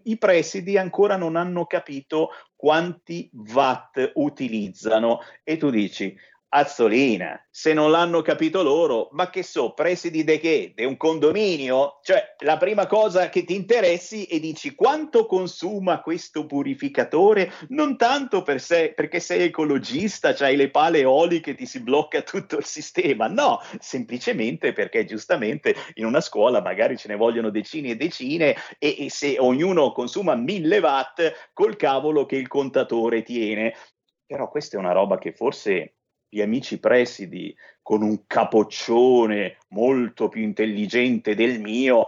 [SPEAKER 3] I presidi ancora non hanno capito quanti watt utilizzano e tu dici Azzolina, se non l'hanno capito loro, ma che so, presidi de che? De un condominio? Cioè, la prima cosa che ti interessi e dici quanto consuma questo purificatore, non tanto per sé, perché sei ecologista, c'hai le pale eoliche, ti si blocca tutto il sistema, no, semplicemente perché giustamente in una scuola magari ce ne vogliono decine e decine e, e se ognuno consuma mille watt, col cavolo che il contatore tiene. Però questa è una roba che forse gli amici presidi con un capoccione molto più intelligente del mio,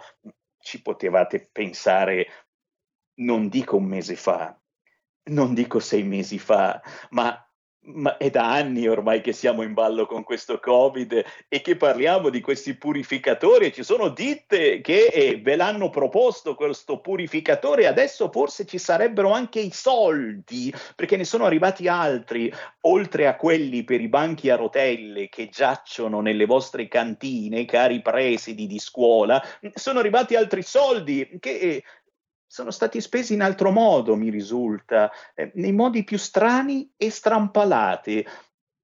[SPEAKER 3] ci potevate pensare, non dico un mese fa, non dico sei mesi fa, ma ma è da anni ormai che siamo in ballo con questo Covid e che parliamo di questi purificatori. Ci sono ditte che eh, ve l'hanno proposto questo purificatore, adesso forse ci sarebbero anche i soldi, perché ne sono arrivati altri, oltre a quelli per i banchi a rotelle che giacciono nelle vostre cantine, cari presidi di scuola, sono arrivati altri soldi che eh, sono stati spesi in altro modo, mi risulta, eh, nei modi più strani e strampalati.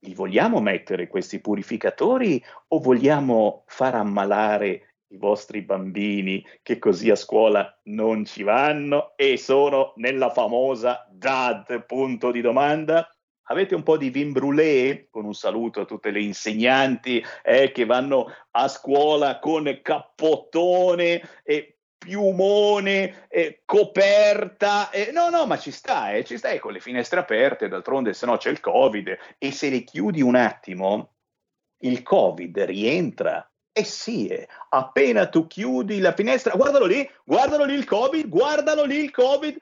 [SPEAKER 3] Li vogliamo mettere questi purificatori o vogliamo far ammalare i vostri bambini che così a scuola non ci vanno e sono nella famosa DAD, punto di domanda? Avete un po' di vin brûlé, con un saluto a tutte le insegnanti eh, che vanno a scuola con cappottone e piumone, eh, coperta. Eh, no, no, ma ci sta, eh, ci stai con le finestre aperte, d'altronde se no c'è il Covid e se le chiudi un attimo, il Covid rientra. Eh sì, eh, appena tu chiudi la finestra, guardalo lì, guardalo lì il Covid, guardalo lì il Covid.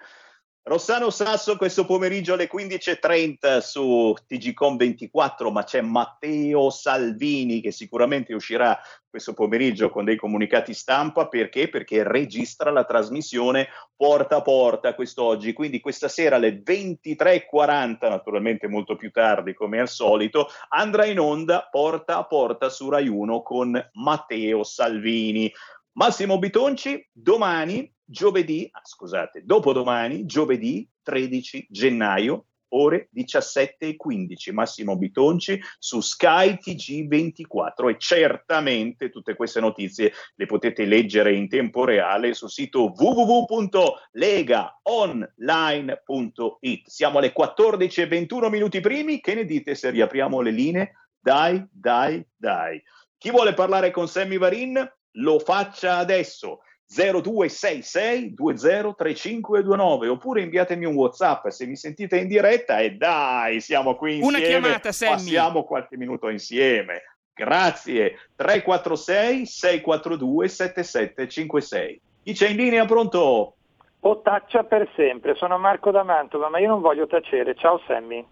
[SPEAKER 3] Rossano Sasso questo pomeriggio alle 15.30 su TGCOM 24, ma c'è Matteo Salvini che sicuramente uscirà questo pomeriggio con dei comunicati stampa perché? Perché registra la trasmissione porta a porta quest'oggi, quindi questa sera alle 23.40, naturalmente molto più tardi come al solito, andrà in onda porta a porta su Rai 1 con Matteo Salvini. Massimo Bitonci domani giovedì, ah, scusate, dopodomani, giovedì 13 gennaio, ore 17 e 15, Massimo Bitonci su Sky TG24 e certamente tutte queste notizie le potete leggere in tempo reale sul sito www.legaonline.it. Siamo alle 14 e 21 minuti primi, che ne dite se riapriamo le linee? Dai, dai, dai. Chi vuole parlare con Sammy Varin? Lo faccia adesso 0266 203529 oppure inviatemi un whatsapp se mi sentite in diretta e dai siamo qui insieme.
[SPEAKER 30] una chiamata Sammy.
[SPEAKER 3] Passiamo qualche minuto insieme. Grazie. 346 642 7756 chi c'è in linea pronto?
[SPEAKER 31] o taccia per sempre. Sono Marco da Mantova ma io non voglio tacere. Ciao Sammy.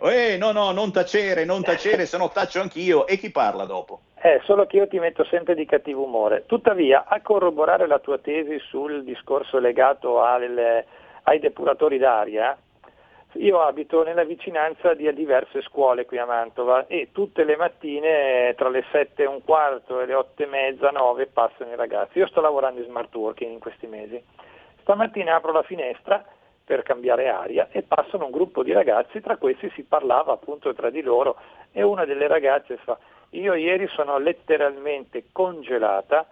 [SPEAKER 3] Eh, no, no, non tacere, non tacere, se no taccio anch'io. E chi parla dopo?
[SPEAKER 31] Eh, solo che io ti metto sempre di cattivo umore. Tuttavia, a corroborare la tua tesi sul discorso legato alle, ai depuratori d'aria, io abito nella vicinanza di diverse scuole qui a Mantova e tutte le mattine tra le 7 e un quarto e le 8 e mezza, 9 passano i ragazzi. Io sto lavorando in smart working in questi mesi. Stamattina apro la finestra per cambiare aria e passano un gruppo di ragazzi, tra questi si parlava appunto tra di loro e una delle ragazze fa io ieri sono letteralmente congelata,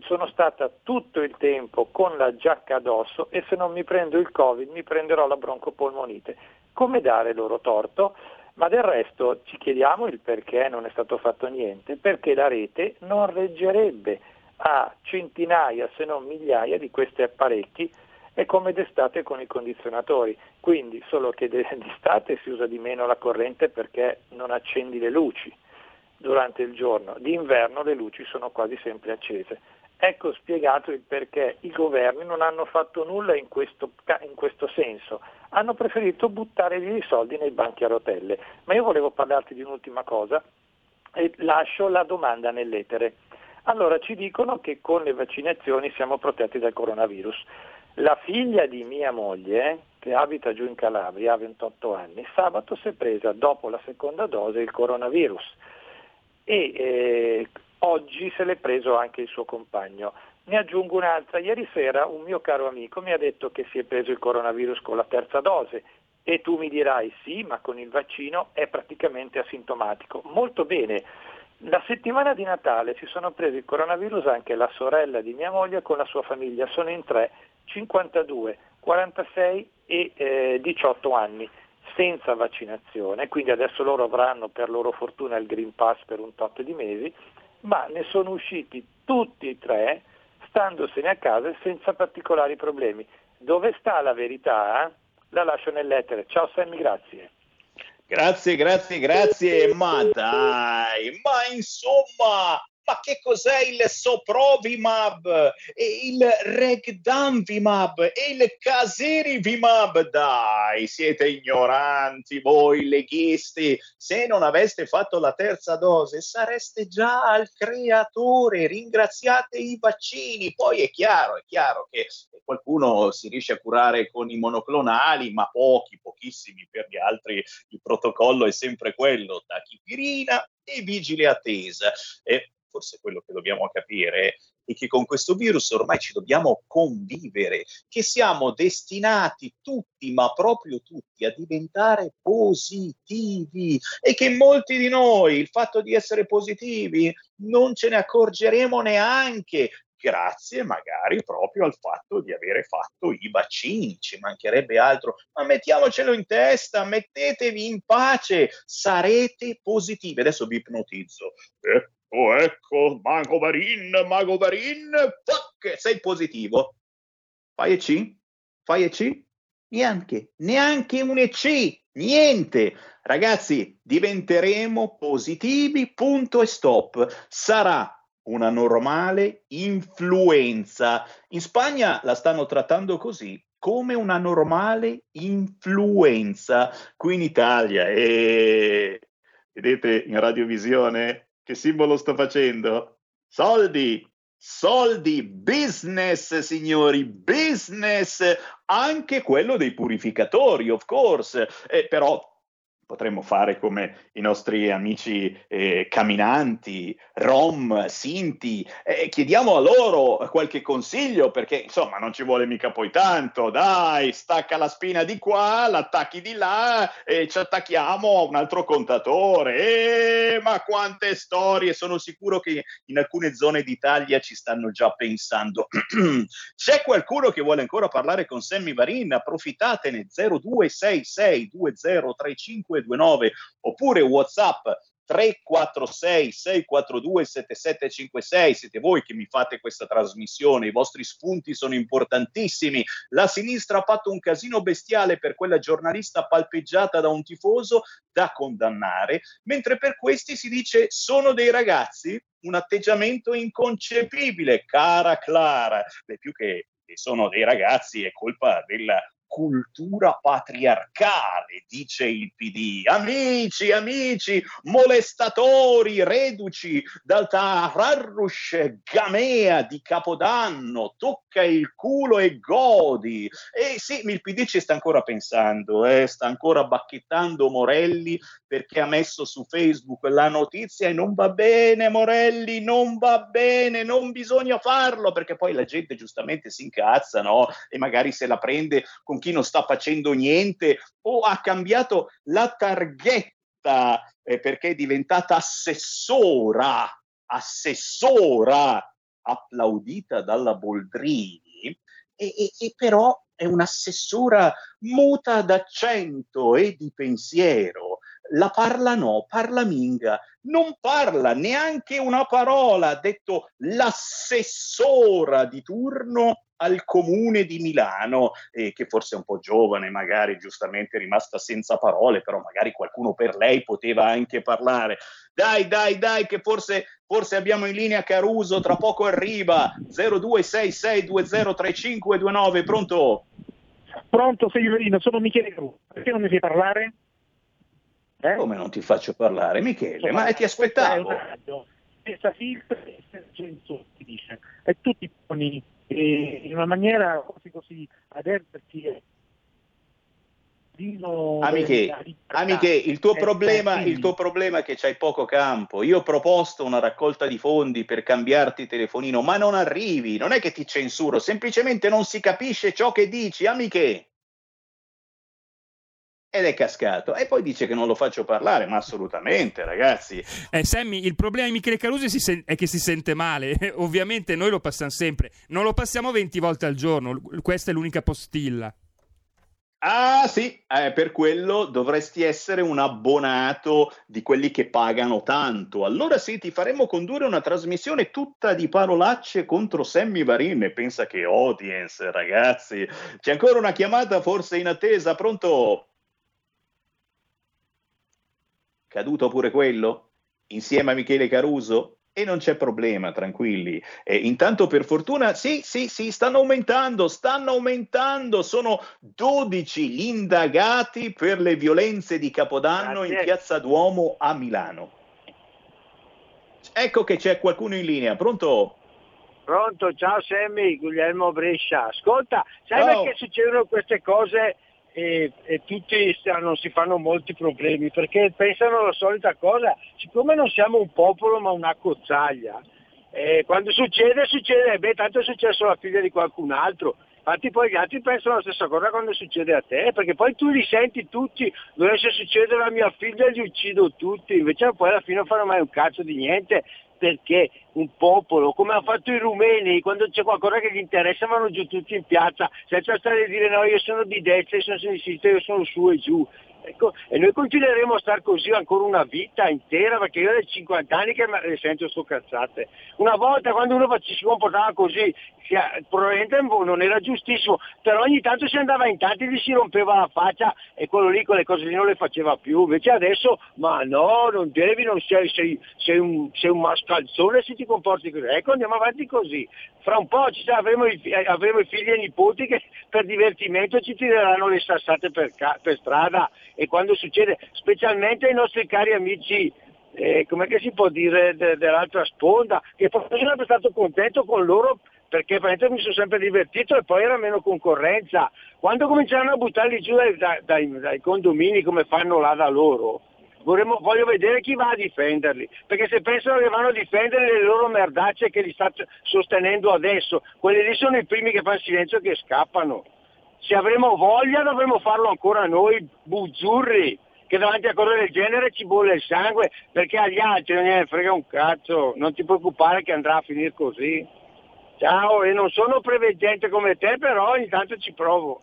[SPEAKER 31] sono stata tutto il tempo con la giacca addosso e se non mi prendo il Covid mi prenderò la broncopolmonite. Come dare loro torto? Ma del resto ci chiediamo il perché non è stato fatto niente, perché la rete non reggerebbe a centinaia se non migliaia di questi apparecchi è come d'estate con i condizionatori, quindi solo che d'estate si usa di meno la corrente perché non accendi le luci durante il giorno, d'inverno le luci sono quasi sempre accese. Ecco spiegato il perché i governi non hanno fatto nulla in questo, in questo senso, hanno preferito buttare via soldi nei banchi a rotelle. Ma io volevo parlarti di un'ultima cosa e lascio la domanda nell'etere. Allora ci dicono che con le vaccinazioni siamo protetti dal coronavirus. La figlia di mia moglie, che abita giù in Calabria, ha 28 anni, sabato si è presa dopo la seconda dose il coronavirus e eh, oggi se l'è preso anche il suo compagno. Ne aggiungo un'altra, ieri sera un mio caro amico mi ha detto che si è preso il coronavirus con la terza dose. E tu mi dirai sì, ma con il vaccino è praticamente asintomatico. Molto bene, la settimana di Natale si sono presi il coronavirus anche la sorella di mia moglie con la sua famiglia, sono in tre 52, 46 e eh, 18 anni senza vaccinazione, quindi adesso loro avranno per loro fortuna il Green Pass per un tot di mesi, ma ne sono usciti tutti e tre standosene a casa senza particolari problemi. Dove sta la verità? La lascio nell'etere. Ciao Sammy, grazie.
[SPEAKER 3] Grazie, grazie, grazie, ma dai, ma insomma, ma che cos'è il Soprovimab, il Regdanvimab e il Casirivimab? Dai, siete ignoranti voi leghisti. Se non aveste fatto la terza dose sareste già al creatore. Ringraziate i vaccini. Poi è chiaro, è chiaro che qualcuno si riesce a curare con i monoclonali, ma pochi, pochissimi per gli altri. Il protocollo è sempre quello, tachipirina e vigile attesa. E forse quello che dobbiamo capire e che con questo virus ormai ci dobbiamo convivere, che siamo destinati tutti, ma proprio tutti, a diventare positivi e che molti di noi il fatto di essere positivi non ce ne accorgeremo neanche grazie magari proprio al fatto di avere fatto i vaccini, ci mancherebbe altro, ma mettiamocelo in testa, mettetevi in pace, sarete positivi. Adesso vi ipnotizzo. Ecco, ecco, Mago Varin, Mago Varin, fuck, sei positivo. Fai EC? Fai EC? Neanche, neanche un EC, niente. Ragazzi, diventeremo positivi, punto e stop. Sarà una normale influenza. In Spagna la stanno trattando così, come una normale influenza. Qui in Italia, e vedete in radiovisione che simbolo sto facendo? Soldi, soldi, business, signori, business, anche quello dei purificatori, of course, eh, però potremmo fare come i nostri amici eh, camminanti, rom, sinti, eh, chiediamo a loro qualche consiglio perché insomma non ci vuole mica poi tanto, dai, stacca la spina di qua, l'attacchi di là e ci attacchiamo a un altro contatore. Eh, ma quante storie, sono sicuro che in alcune zone d'Italia ci stanno già pensando. C'è qualcuno che vuole ancora parlare con Sammy Varin? Approfittatene 0266 2035 3229 oppure WhatsApp 346 642 7756 siete voi che mi fate questa trasmissione, i vostri spunti sono importantissimi. La sinistra ha fatto un casino bestiale per quella giornalista palpeggiata da un tifoso da condannare, mentre per questi si dice sono dei ragazzi, un atteggiamento inconcepibile, cara Clara, Beh, più che sono dei ragazzi è colpa della cultura patriarcale, dice il PD. Amici, amici, molestatori, reduci dal Taharrush Gamea di Capodanno, tocca il culo e godi. E sì, il PD ci sta ancora pensando, eh, sta ancora bacchettando Morelli perché ha messo su Facebook la notizia e non va bene Morelli, non va bene, non bisogna farlo perché poi la gente giustamente si incazza, no? E magari se la prende con chi non sta facendo niente o ha cambiato la targhetta eh, perché è diventata assessora, assessora applaudita dalla Boldrini. E, e, e però è un'assessora muta d'accento e di pensiero la parla no, parla minga, non parla neanche una parola, ha detto l'assessora di turno al comune di Milano, eh, che forse è un po' giovane, magari giustamente rimasta senza parole, però magari qualcuno per lei poteva anche parlare. Dai, dai, dai, che forse, forse abbiamo in linea Caruso, tra poco arriva 0266203529, pronto?
[SPEAKER 30] Pronto, Severino, sono Michele Caruso, perché non mi fai parlare?
[SPEAKER 3] Eh? Come non ti faccio parlare, Michele? Insomma, ma ti aspettavo.
[SPEAKER 30] Senza filtri e senza censura, si dice. E tutti poni eh, in una maniera così così aderente perché
[SPEAKER 3] Amiche, amiche, il tuo, problema, il tuo problema è che c'hai poco campo. Io ho proposto una raccolta di fondi per cambiarti telefonino, ma non arrivi. Non è che ti censuro, semplicemente non si capisce ciò che dici, amiche ed è cascato. E poi dice che non lo faccio parlare ma assolutamente ragazzi.
[SPEAKER 32] Eh, Sammy il problema di Michele Carusi sen- è che si sente male. Ovviamente noi lo passiamo sempre. Non lo passiamo 20 volte al giorno. Questa è l'unica postilla.
[SPEAKER 3] Ah sì, eh, per quello dovresti essere un abbonato di quelli che pagano tanto. Allora sì, ti faremo condurre una trasmissione tutta di parolacce contro Sammy Varin. E pensa che audience, ragazzi. C'è ancora una chiamata forse in attesa, pronto? Caduto pure quello, insieme a Michele Caruso, e non c'è problema, tranquilli. E intanto, per fortuna, sì, sì, sì, stanno aumentando, stanno aumentando. Sono 12 gli indagati per le violenze di Capodanno Grazie. in Piazza Duomo a Milano. Ecco che c'è qualcuno in linea, pronto?
[SPEAKER 33] Pronto, ciao Sammy, Guglielmo Brescia. Ascolta, sai ciao. perché succedono queste cose e, e tutti non si fanno molti problemi perché pensano la solita cosa, siccome non siamo un popolo ma una cozzaglia, E quando succede, succede, beh, tanto è successo alla figlia di qualcun altro. Infatti poi gli altri pensano la stessa cosa quando succede a te, perché poi tu li senti tutti, dovesse succedere a mia figlia li uccido tutti, invece poi alla fine non fanno mai un cazzo di niente, perché un popolo, come hanno fatto i rumeni, quando c'è qualcosa che gli interessa vanno giù tutti in piazza, senza stare a dire no, io sono di destra, io sono di sinistra, io sono su e giù. Ecco, e noi continueremo a stare così ancora una vita intera perché io ho 50 anni che mi sento sto cazzate. Una volta quando uno si comportava così, probabilmente non era giustissimo, però ogni tanto si andava in tanti gli si rompeva la faccia e quello lì quelle cose lì non le faceva più. Invece adesso, ma no, non devi, non sei, sei, sei, un, sei un mascalzone se ti comporti così. Ecco, andiamo avanti così. Fra un po' avremo, i, avremo i figli e i nipoti che per divertimento ci tireranno le sassate per, per strada e quando succede, specialmente ai nostri cari amici eh, come si può dire de, dell'altra sponda, che poi sono sempre stato contento con loro perché mi sono sempre divertito e poi era meno concorrenza. Quando cominciarono a buttarli giù dai, dai, dai condomini come fanno là da loro, Vorremmo, voglio vedere chi va a difenderli, perché se pensano che vanno a difendere le loro merdacce che li sta sostenendo adesso, quelli lì sono i primi che fanno silenzio e che scappano. Se avremo voglia dovremmo farlo ancora noi, buzzurri, che davanti a cose del genere ci bolle il sangue, perché agli altri non gliene frega un cazzo, non ti preoccupare che andrà a finire così. Ciao, e non sono preveggente come te, però ogni tanto ci provo.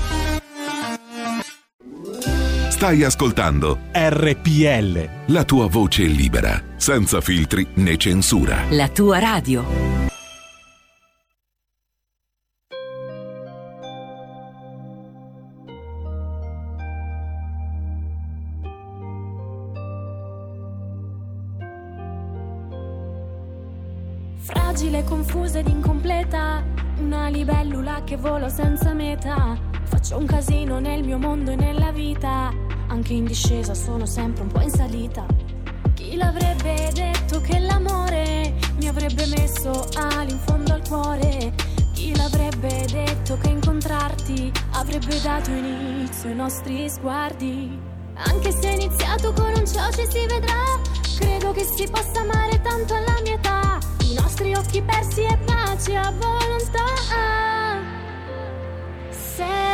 [SPEAKER 7] Stai ascoltando
[SPEAKER 8] RPL.
[SPEAKER 7] La tua voce libera, senza filtri né censura.
[SPEAKER 19] La tua radio.
[SPEAKER 34] Fragile, confusa ed incompleta, una libellula che vola senza meta. Faccio un casino nel mio mondo e nella vita, anche in discesa sono sempre un po' in salita. Chi l'avrebbe detto che l'amore mi avrebbe messo ali in fondo al cuore? Chi l'avrebbe detto che incontrarti avrebbe dato inizio ai nostri sguardi? Anche se è iniziato con un ciao ci si vedrà, credo che si possa amare tanto alla mia età i nostri occhi persi e pace a volontà. Sei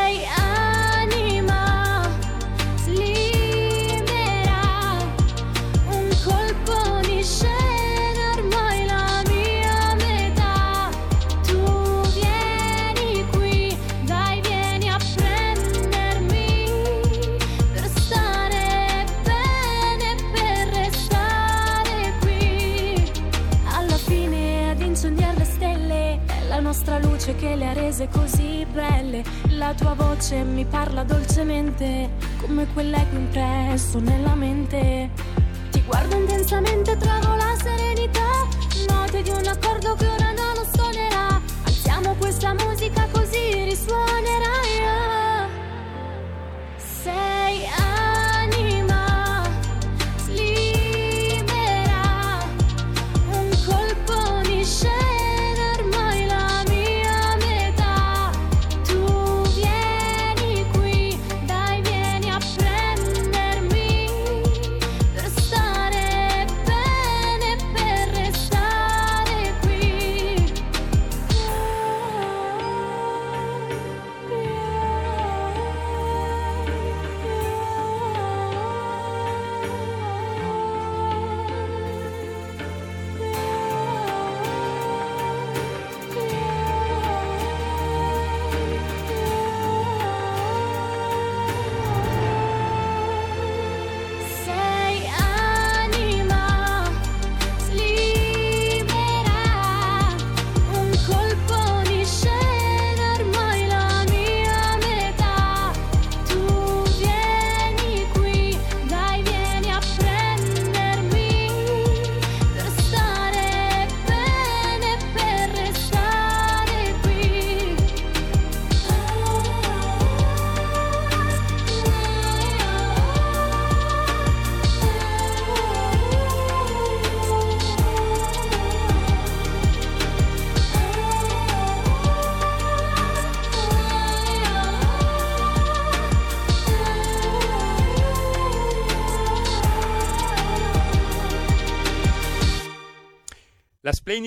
[SPEAKER 34] che le ha rese così belle. La tua voce mi parla dolcemente, come quell'eco impresso nella mente. Ti guardo intensamente, trovo la serenità, note di un accordo che ora non suonerà. Alziamo questa musica così risuonerà.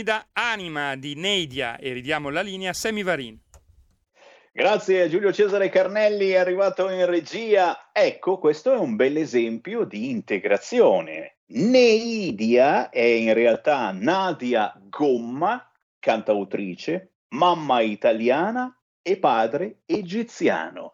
[SPEAKER 32] Splendida anima di Neidia e ridiamo la linea a Semi Varin.
[SPEAKER 3] Grazie Giulio Cesare Carnelli, è arrivato in regia. Ecco, questo è un bel esempio di integrazione. Neidia è in realtà Nadia Gomma, cantautrice, mamma italiana e padre egiziano.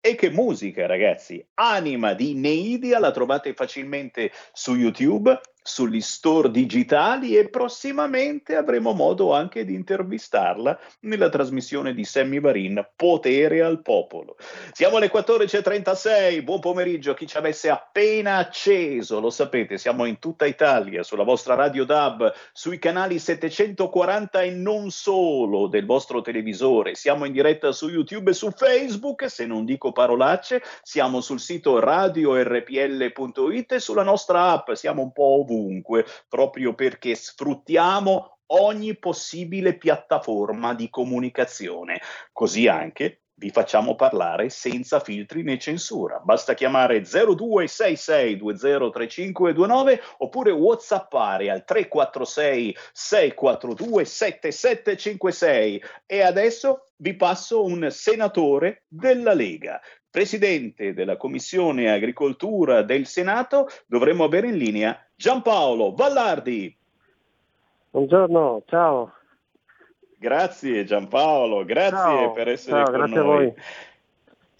[SPEAKER 3] E che musica, ragazzi! Anima di Neidia la trovate facilmente su YouTube, sugli store digitali e prossimamente avremo modo anche di intervistarla nella trasmissione di Sammy Varin Potere al Popolo. Siamo alle 14.36, buon pomeriggio a chi ci avesse appena acceso, lo sapete, siamo in tutta Italia, sulla vostra radio DAB, sui canali 740 e non solo del vostro televisore, siamo in diretta su YouTube e su Facebook, se non dico parolacce, siamo sul sito radiorpl.it e sulla nostra app, siamo un po' ovunque, proprio perché sfruttiamo ogni possibile piattaforma di comunicazione. Così anche vi facciamo parlare senza filtri né censura. Basta chiamare 0266203529 oppure whatsappare al 346 642 7756 e adesso vi passo un senatore della Lega. Presidente della Commissione Agricoltura del Senato, dovremmo avere in linea Giampaolo Vallardi.
[SPEAKER 35] Buongiorno, ciao.
[SPEAKER 3] Grazie Giampaolo, grazie
[SPEAKER 35] Ciao,
[SPEAKER 3] per essere
[SPEAKER 35] ciao,
[SPEAKER 3] con
[SPEAKER 35] grazie a
[SPEAKER 3] noi.
[SPEAKER 35] voi.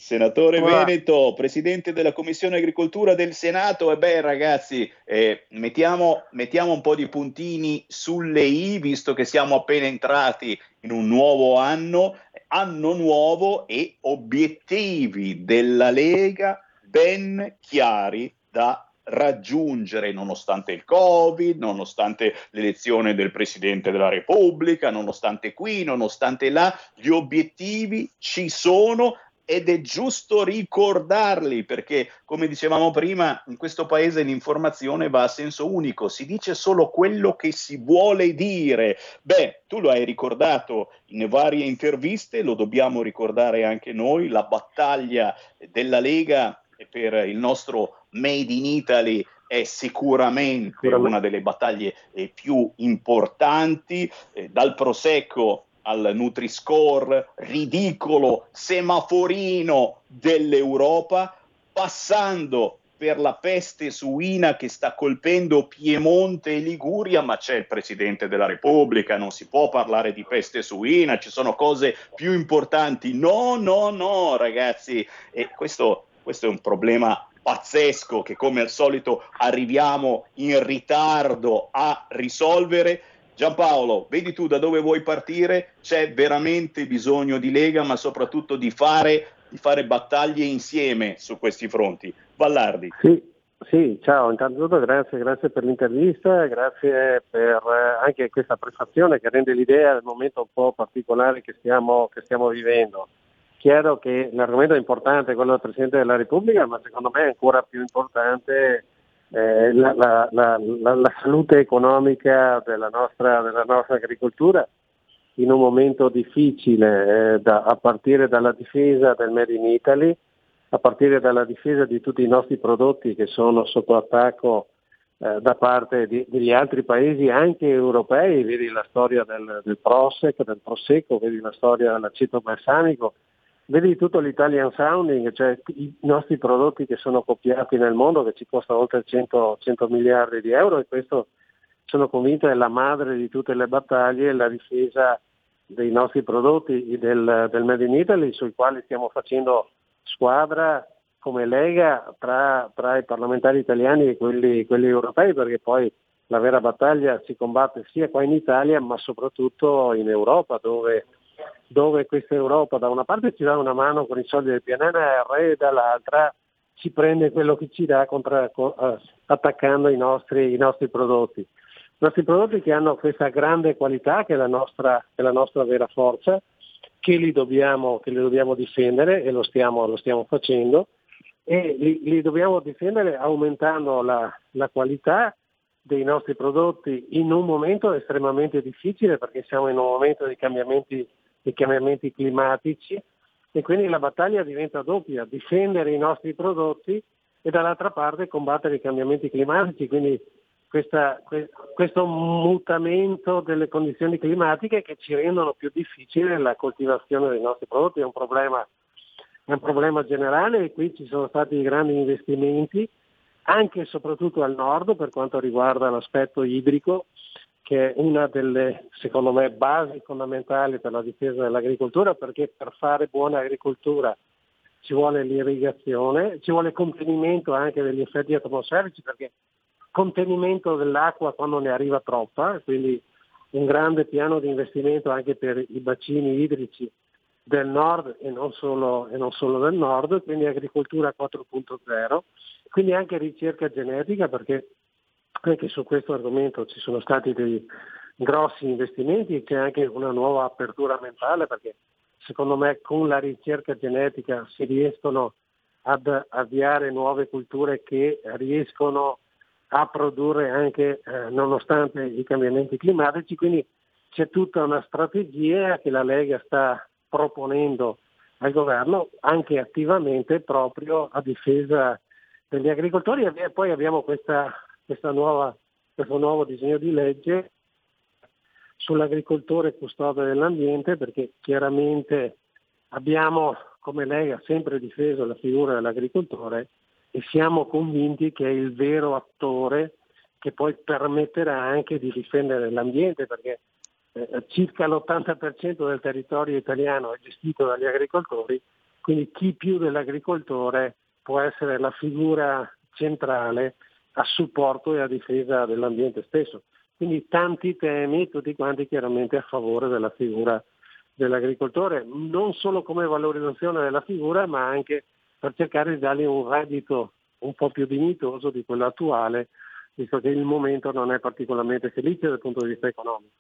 [SPEAKER 3] Senatore
[SPEAKER 35] va?
[SPEAKER 3] Veneto, presidente della Commissione Agricoltura del Senato, e beh ragazzi, eh, mettiamo, mettiamo un po' di puntini sulle i, visto che siamo appena entrati in un nuovo anno, anno nuovo e obiettivi della Lega ben chiari da raggiungere nonostante il Covid, nonostante l'elezione del Presidente della Repubblica, nonostante qui, nonostante là, gli obiettivi ci sono ed è giusto ricordarli perché, come dicevamo prima, in questo paese l'informazione va a senso unico, si dice solo quello che si vuole dire. Beh, tu lo hai ricordato in varie interviste, lo dobbiamo ricordare anche noi, la battaglia della Lega per il nostro Made in Italy è sicuramente una delle battaglie eh, più importanti, eh, dal Prosecco al Nutri-Score, ridicolo semaforino dell'Europa, passando per la peste suina che sta colpendo Piemonte e Liguria, ma c'è il Presidente della Repubblica, non si può parlare di peste suina, ci sono cose più importanti. No, no, no, ragazzi, e questo, questo è un problema pazzesco che come al solito arriviamo in ritardo a risolvere. Giampaolo, vedi tu da dove vuoi partire? C'è veramente bisogno di Lega, ma soprattutto di fare, di fare battaglie insieme su questi fronti. Vallardi.
[SPEAKER 35] Sì, sì, ciao, intanto grazie, grazie per l'intervista, grazie per eh, anche questa prefazione che rende l'idea del momento un po' particolare che stiamo, che stiamo vivendo. Chiaro che l'argomento è importante, quello del Presidente della Repubblica, ma secondo me è ancora più importante eh, la, la- la- la- salute economica della nostra, della nostra agricoltura in un momento difficile, eh, da- a partire dalla difesa del Made in Italy, a partire dalla difesa di tutti i nostri prodotti che sono sotto attacco eh, da parte di- degli altri paesi anche europei, vedi la storia del, del Prosec, del Prosecco, vedi la storia dell'aceto balsamico, vedi tutto l'Italian Sounding, cioè i nostri prodotti che sono copiati nel mondo che ci costano oltre 100, 100 miliardi di euro e questo sono convinto è la madre di tutte le battaglie, la difesa dei nostri prodotti del, del Made in Italy sui quali stiamo facendo squadra come Lega tra, tra i parlamentari italiani e quelli, quelli europei perché poi la vera battaglia si combatte sia qua in Italia ma soprattutto in Europa dove, dove questa Europa da una parte ci dà una mano con i soldi del PNRR e dall'altra ci prende quello che ci dà contra- co- eh, attaccando i nostri, i nostri prodotti. I nostri prodotti che hanno questa grande qualità che è la nostra, è la nostra vera forza, che li dobbiamo, che li dobbiamo difendere e lo stiamo, lo stiamo facendo e li, li dobbiamo difendere aumentando la, la qualità dei nostri prodotti in un momento estremamente difficile perché siamo in un momento di cambiamenti, di cambiamenti climatici e quindi la battaglia diventa doppia, difendere i nostri prodotti e dall'altra parte combattere i cambiamenti climatici, quindi questa- que- questo mutamento delle condizioni climatiche che ci rendono più difficile la coltivazione dei nostri prodotti, è un problema, è un problema generale e qui ci sono stati grandi investimenti anche e soprattutto al nord per quanto riguarda l'aspetto idrico, che è una delle, secondo me, basi fondamentali per la difesa dell'agricoltura, perché per fare buona agricoltura ci vuole l'irrigazione, ci vuole contenimento anche degli effetti atmosferici, perché contenimento dell'acqua quando ne arriva troppa, quindi un grande piano di investimento anche per i bacini idrici del nord e non solo, e non solo del nord, quindi agricoltura 4.0, quindi anche ricerca genetica perché anche su questo argomento ci sono stati dei grossi investimenti e c'è anche una nuova apertura mentale perché secondo me con la ricerca genetica si riescono ad avviare nuove culture che riescono a produrre anche eh, nonostante i cambiamenti climatici, quindi c'è tutta una strategia che la Lega sta proponendo al governo anche attivamente proprio a difesa degli agricoltori. E poi abbiamo questa, nuova, questo nuovo disegno di legge sull'agricoltore custode dell'ambiente perché chiaramente abbiamo come Lega sempre difeso la figura dell'agricoltore e siamo convinti che è il vero attore che poi permetterà anche di difendere l'ambiente perché eh, circa l'80% del territorio italiano è gestito dagli agricoltori, quindi chi più dell'agricoltore può essere la figura centrale a supporto e a difesa dell'ambiente stesso. Quindi tanti temi, tutti quanti chiaramente a favore della figura dell'agricoltore, non solo come valorizzazione della figura, ma anche per cercare di dargli un reddito un po' più dignitoso di quello attuale, visto che il momento non è particolarmente felice dal punto di vista economico.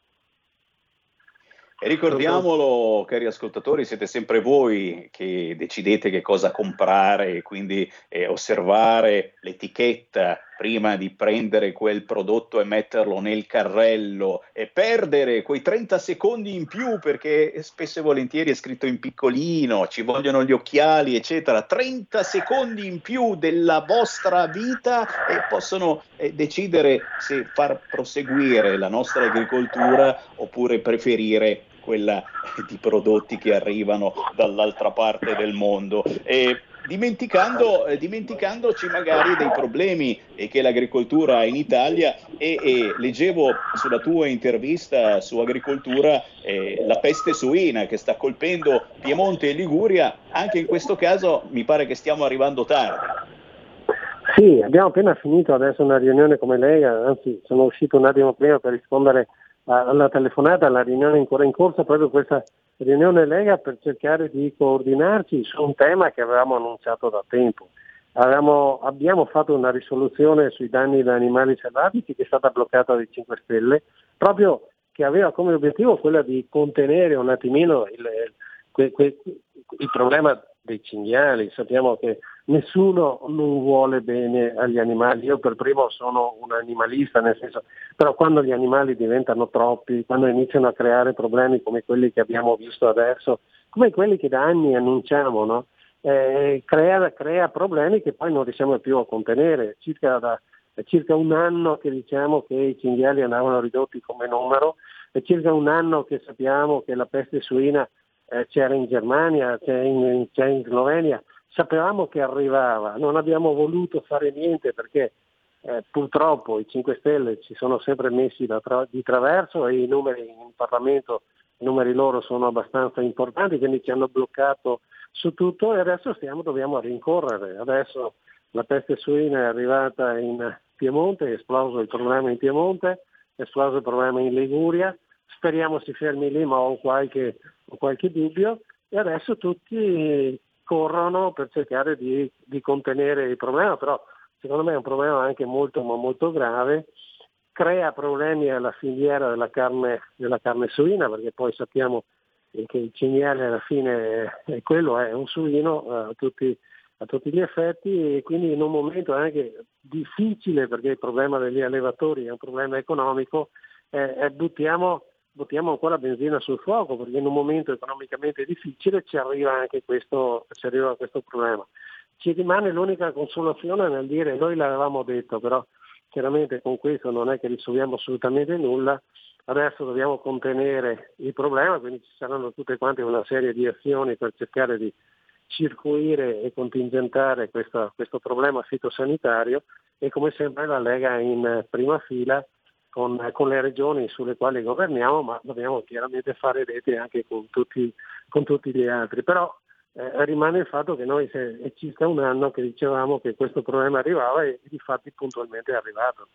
[SPEAKER 3] E ricordiamolo, cari ascoltatori, siete sempre voi che decidete che cosa comprare quindi eh, osservare l'etichetta prima di prendere quel prodotto e metterlo nel carrello e perdere quei 30 secondi in più perché spesso e volentieri è scritto in piccolino, ci vogliono gli occhiali, eccetera. 30 secondi in più della vostra vita e possono eh, decidere se far proseguire la nostra agricoltura oppure preferire quella di prodotti che arrivano dall'altra parte del mondo. E dimenticando, eh, dimenticandoci magari dei problemi che l'agricoltura ha in Italia e, e leggevo sulla tua intervista su agricoltura eh, la peste suina che sta colpendo Piemonte e Liguria, anche in questo caso mi pare che stiamo arrivando tardi.
[SPEAKER 35] Sì, abbiamo appena finito adesso una riunione come Lega, anzi sono uscito un attimo prima per rispondere alla telefonata, alla riunione ancora in corso, proprio questa riunione Lega per cercare di coordinarci su un tema che avevamo annunciato da tempo. Avevamo- abbiamo fatto una risoluzione sui danni da animali selvatici che è stata bloccata dai 5 Stelle, proprio che aveva come obiettivo quella di contenere un attimino il, que- il problema dei cinghiali. Sappiamo che nessuno non vuole bene agli animali, io per primo sono un animalista, nel senso, però quando gli animali diventano troppi, quando iniziano a creare problemi come quelli che abbiamo visto adesso, come quelli che da anni annunciamo, no? Eh, crea, crea problemi che poi non riusciamo più a contenere. Circa, da, è circa un anno che diciamo che i cinghiali andavano ridotti come numero, è circa un anno che sappiamo che la peste suina eh, c'era in Germania, c'è in, c'è in Slovenia, sapevamo che arrivava, non abbiamo voluto fare niente perché eh, purtroppo i 5 Stelle ci sono sempre messi tra- di traverso e i numeri in Parlamento, i numeri loro sono abbastanza importanti, quindi ci hanno bloccato su tutto e adesso stiamo, dobbiamo rincorrere. Adesso la peste suina è arrivata in Piemonte, è esploso il problema in Piemonte, è esploso il problema in Liguria, speriamo si fermi lì ma ho qualche, ho qualche dubbio e adesso tutti corrono per cercare di, di contenere il problema, però secondo me è un problema anche molto, ma molto grave, crea problemi alla filiera della carne, della carne suina, perché poi sappiamo che il cinghiale alla fine è quello, è un suino eh, a tutti, a tutti gli effetti e quindi in un momento anche difficile perché il problema degli allevatori è un problema economico, eh, eh, buttiamo, buttiamo ancora benzina sul fuoco perché in un momento economicamente difficile ci arriva anche questo, arriva questo problema. Ci rimane l'unica consolazione nel dire noi l'avevamo detto, però chiaramente con questo non è che risolviamo assolutamente nulla, adesso dobbiamo contenere il problema, quindi ci saranno tutte quante una serie di azioni per cercare di circuire e contingentare questo, questo problema fitosanitario e come sempre la Lega è in prima fila con, con le regioni sulle quali governiamo, ma dobbiamo chiaramente fare rete anche con tutti, con tutti gli altri. Però eh, rimane il fatto che noi se, è circa un anno che dicevamo che questo problema arrivava e, di fatti puntualmente è arrivato.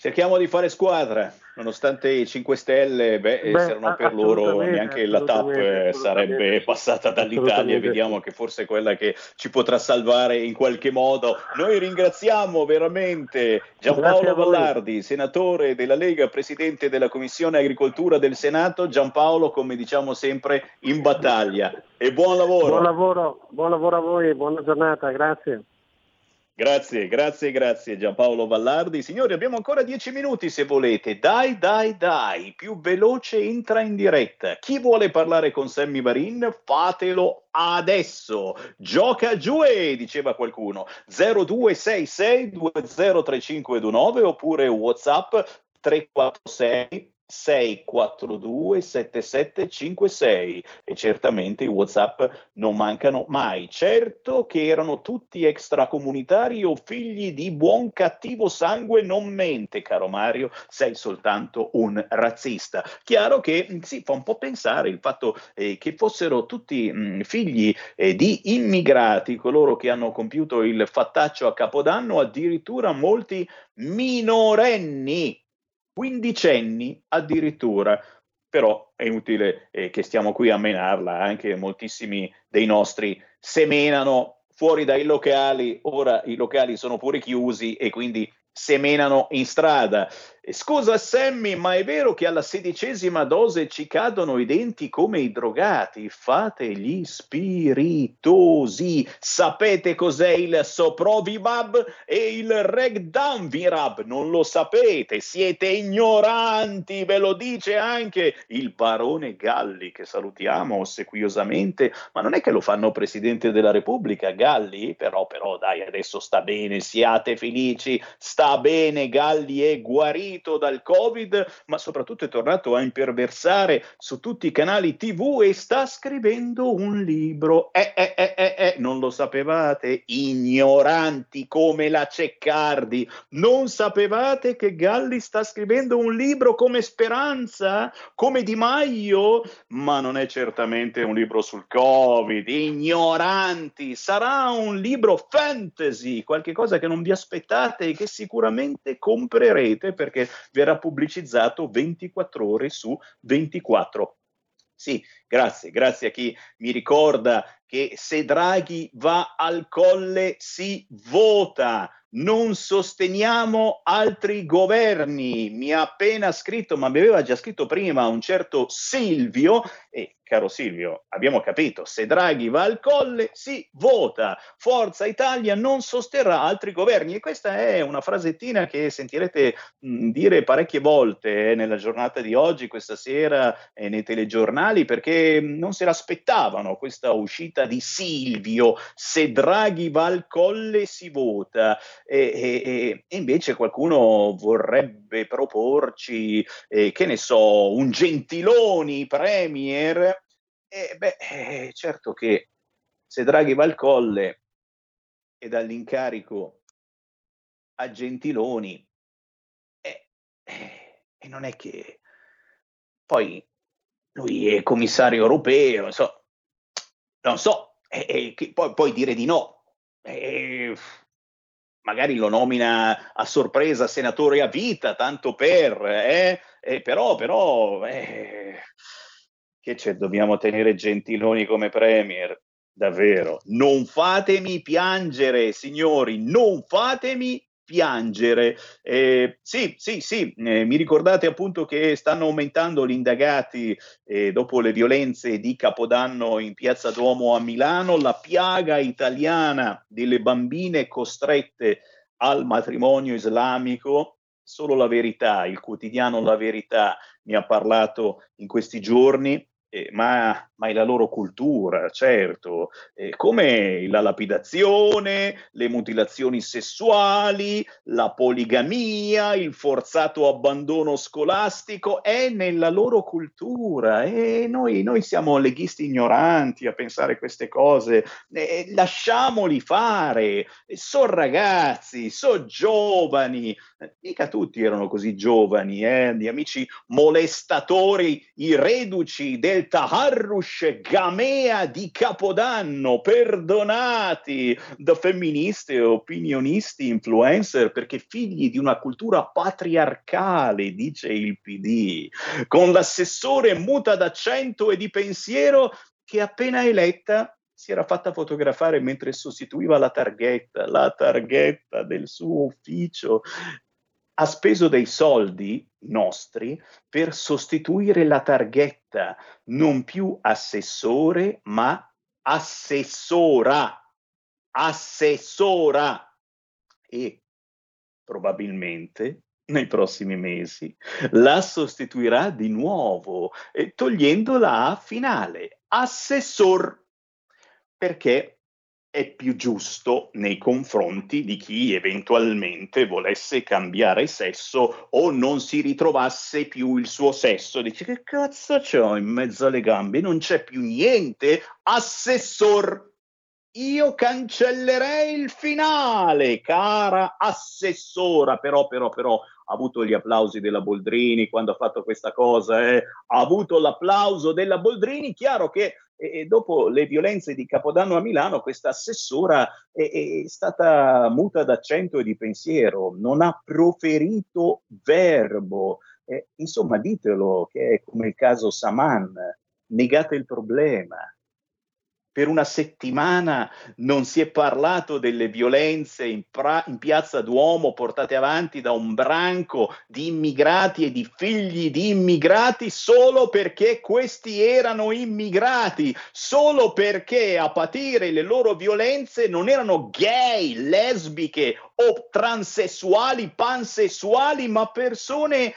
[SPEAKER 3] Cerchiamo di fare squadra, nonostante i 5 Stelle, beh,
[SPEAKER 35] Beh,
[SPEAKER 3] se non per loro neanche la TAP sarebbe passata dall'Italia vediamo che forse è quella che ci potrà salvare in qualche modo. Noi ringraziamo veramente Giampaolo. Vallardi, senatore della Lega, presidente della Commissione Agricoltura del Senato. Giampaolo, come diciamo sempre, in battaglia. E buon lavoro.
[SPEAKER 35] Buon lavoro, buon lavoro a voi, buona giornata, grazie.
[SPEAKER 3] Grazie, grazie, grazie Giampaolo Vallardi. Signori, abbiamo ancora dieci minuti se volete. Dai, dai, dai, più veloce entra in diretta. Chi vuole parlare con Sammy Varin, fatelo adesso. Gioca giù e diceva qualcuno. 0266 203529 oppure WhatsApp 346 642 7756 e certamente i whatsapp non mancano mai. Certo che erano tutti extracomunitari o figli di buon cattivo sangue non mente caro Mario sei soltanto un razzista. Chiaro che mh, sì fa un po' pensare il fatto eh, che fossero tutti mh, figli eh, di immigrati coloro che hanno compiuto il fattaccio a capodanno addirittura molti minorenni quindicenni addirittura. Però è inutile eh, che stiamo qui a menarla, anche moltissimi dei nostri semenano fuori dai locali, ora i locali sono pure chiusi e quindi semenano in strada. Scusa Sammy, ma è vero che alla sedicesima dose ci cadono i denti come i drogati? Fate gli spiritosi. Sapete cos'è il Soprovimab e il Regdanvirab? Non lo sapete, siete ignoranti, ve lo dice anche il barone Galli, che salutiamo ossequiosamente, ma non è che lo fanno Presidente della Repubblica, Galli? Però, però, dai, adesso sta bene, siate felici, sta bene, Galli è guarito dal Covid, ma soprattutto è tornato a imperversare su tutti i canali TV e sta scrivendo un libro. Eh, eh, eh, eh, eh, non lo sapevate? Ignoranti come la Ceccardi. Non sapevate che Galli sta scrivendo un libro come Speranza? Come Di Maio? Ma non è certamente un libro sul Covid. Ignoranti. Sarà un libro fantasy, qualche cosa che non vi aspettate e che sicuramente comprerete perché verrà pubblicizzato 24 ore su 24. Sì, grazie, grazie a chi mi ricorda che se Draghi va al colle si vota. Non sosteniamo altri governi. Mi ha appena scritto, ma mi aveva già scritto prima un certo Silvio. E caro Silvio, abbiamo capito, se Draghi va al colle si vota. Forza Italia non sosterrà altri governi. E questa è una frasettina che sentirete mh, dire parecchie volte eh, nella giornata di oggi, questa sera, eh, nei telegiornali, perché non se l'aspettavano questa uscita di Silvio. Se Draghi va al colle si vota. E, e- e- e invece qualcuno vorrebbe proporci, eh, che ne so, un Gentiloni Premier. E beh, eh, certo che se Draghi va al colle e dall'incarico a Gentiloni, eh, eh, e non è che poi lui è commissario europeo, so, non so, e- e che poi, poi dire di no. Eh, magari lo nomina a sorpresa senatore a vita, tanto per, eh? Eh, però, però, eh, che c'è, dobbiamo tenere Gentiloni come premier, davvero. Non fatemi piangere, signori, non fatemi piangere. Eh, sì, sì, sì, eh, mi ricordate appunto che stanno aumentando gli indagati eh, dopo le violenze di Capodanno in Piazza Duomo a Milano, la piaga italiana delle bambine costrette al matrimonio islamico. Solo la verità, il quotidiano La Verità mi ha parlato in questi giorni eh, ma, ma è la loro cultura, certo, eh, come la lapidazione, le mutilazioni sessuali, la poligamia, il forzato abbandono scolastico, è nella loro cultura. E noi, noi siamo leghisti ignoranti a pensare queste cose, eh, lasciamoli fare, sono ragazzi, sono giovani, mica tutti erano così giovani, eh, gli amici molestatori, i reduci del Taharrush Gamea di Capodanno, perdonati da femministe, opinionisti, influencer, perché figli di una cultura patriarcale, dice il PD, con l'assessore muta d'accento e di pensiero che appena eletta si era fatta fotografare mentre sostituiva la targhetta, la targhetta del suo ufficio ha speso dei soldi nostri per sostituire la targhetta, non più assessore, ma assessora, assessora. E probabilmente nei prossimi mesi la sostituirà di nuovo, eh, togliendola a finale, assessor, perché è più giusto nei confronti di chi eventualmente volesse cambiare sesso o non si ritrovasse più il suo sesso. Dice che cazzo c'ho in mezzo alle gambe? Non c'è più niente. Assessor, io cancellerei il finale, cara assessora, però, però, però, ha avuto gli applausi della Boldrini quando ha fatto questa cosa, eh? ha avuto l'applauso della Boldrini, chiaro che e, dopo le violenze di Capodanno a Milano, questa assessora è, è, stata muta d'accento e di pensiero, non ha proferito verbo. Eh, insomma, ditelo che è come il caso Saman, negate il problema per una settimana non si è parlato delle violenze in, pra- in, piazza Duomo portate avanti da un branco di immigrati e di figli di immigrati solo perché questi erano immigrati, solo perché a patire le loro violenze non erano gay, lesbiche o transessuali, pansessuali, ma persone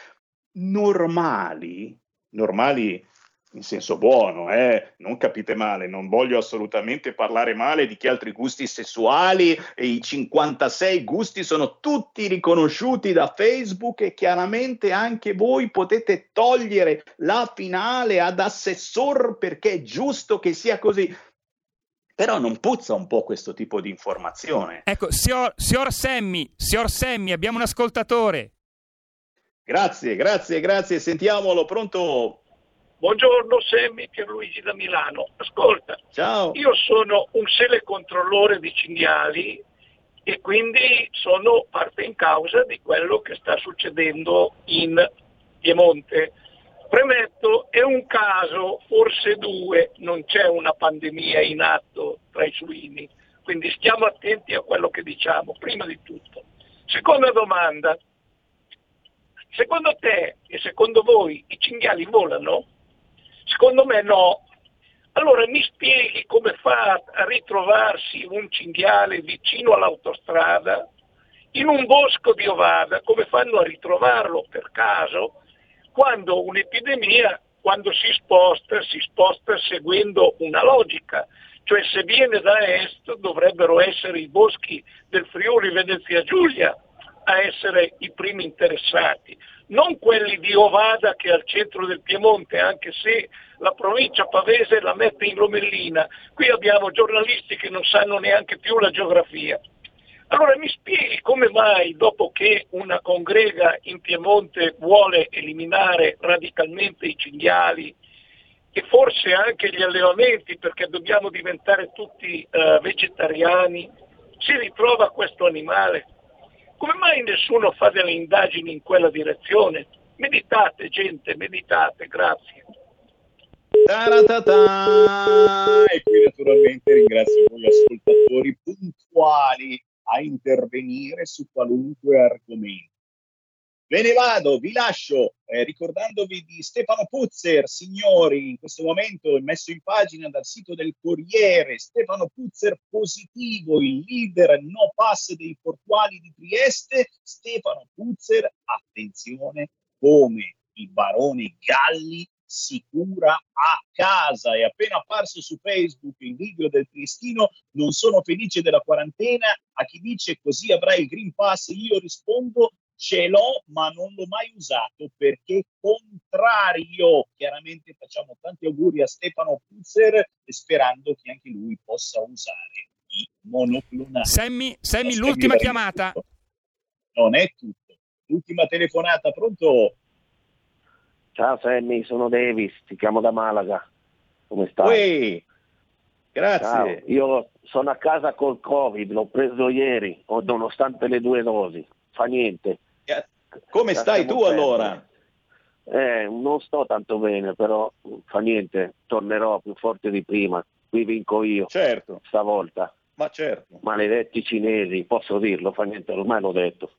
[SPEAKER 3] normali, normali in senso buono, eh? non capite male, non voglio assolutamente parlare male di chi ha altri gusti sessuali e i 56 gusti sono tutti riconosciuti da Facebook e chiaramente anche voi potete togliere la finale ad assessor perché è giusto che sia così. Però non puzza un po' questo tipo di informazione.
[SPEAKER 32] Ecco, signor, signor Semmi, signor Semmi, abbiamo un ascoltatore.
[SPEAKER 3] Grazie, grazie, grazie, sentiamolo, pronto?
[SPEAKER 33] Buongiorno Semmi Pierluigi da Milano. Ascolta,
[SPEAKER 3] Ciao.
[SPEAKER 33] io sono un telecontrollore di cinghiali e quindi sono parte in causa di quello che sta succedendo in Piemonte. Premetto, è un caso, forse due, non c'è una pandemia in atto tra i suini, quindi stiamo attenti a quello che diciamo, prima di tutto. Seconda domanda, secondo te e secondo voi i cinghiali volano? Secondo me no. Allora mi spieghi come fa a ritrovarsi un cinghiale vicino all'autostrada, in un bosco di Ovada, come fanno a ritrovarlo per caso, quando un'epidemia, quando si sposta, si sposta seguendo una logica, cioè se viene da est dovrebbero essere i boschi del Friuli Venezia Giulia a essere i primi interessati, non quelli di Ovada che è al centro del Piemonte, anche se la provincia pavese la mette in Lomellina. Qui abbiamo giornalisti che non sanno neanche più la geografia. Allora mi spieghi come mai dopo che una congrega in Piemonte vuole eliminare radicalmente i cinghiali e forse anche gli allevamenti perché dobbiamo diventare tutti uh, vegetariani, si ritrova questo animale? Come mai nessuno fa delle indagini in quella direzione? Meditate gente, meditate, grazie.
[SPEAKER 3] Ta-ra-ta-ta! E qui naturalmente ringrazio voi ascoltatori puntuali a intervenire su qualunque argomento. Ve ne vado, vi lascio eh, ricordandovi di Stefano Puzzer, signori, in questo momento è messo in pagina dal sito del Corriere, Stefano Puzzer positivo, il leader no pass dei portuali di Trieste, Stefano Puzzer, attenzione, come il barone Galli sicura a casa. È appena apparso su Facebook il video del Triestino, non sono felice della quarantena, a chi dice così avrai il Green Pass, io rispondo ce l'ho ma non l'ho mai usato perché contrario. Chiaramente facciamo tanti auguri a Stefano Puzzer sperando che anche lui possa usare i monoclonali.
[SPEAKER 32] Sammy, Sammy, l'ultima chiamata.
[SPEAKER 3] tutto. Non è tutto. L'ultima telefonata, pronto?
[SPEAKER 36] Ciao Sammy, sono Davis, ti chiamo da Malaga. Come stai?
[SPEAKER 3] Uè, grazie.
[SPEAKER 36] Ciao, io sono a casa col Covid, l'ho preso ieri, nonostante le due dosi. Fa niente.
[SPEAKER 3] Come stai tu allora?
[SPEAKER 36] Eh, non sto tanto bene, però fa niente, tornerò più forte di prima. Qui vinco io.
[SPEAKER 3] Certo.
[SPEAKER 36] Stavolta.
[SPEAKER 3] Ma certo.
[SPEAKER 36] Maledetti cinesi, posso dirlo, fa niente, ormai l'ho detto.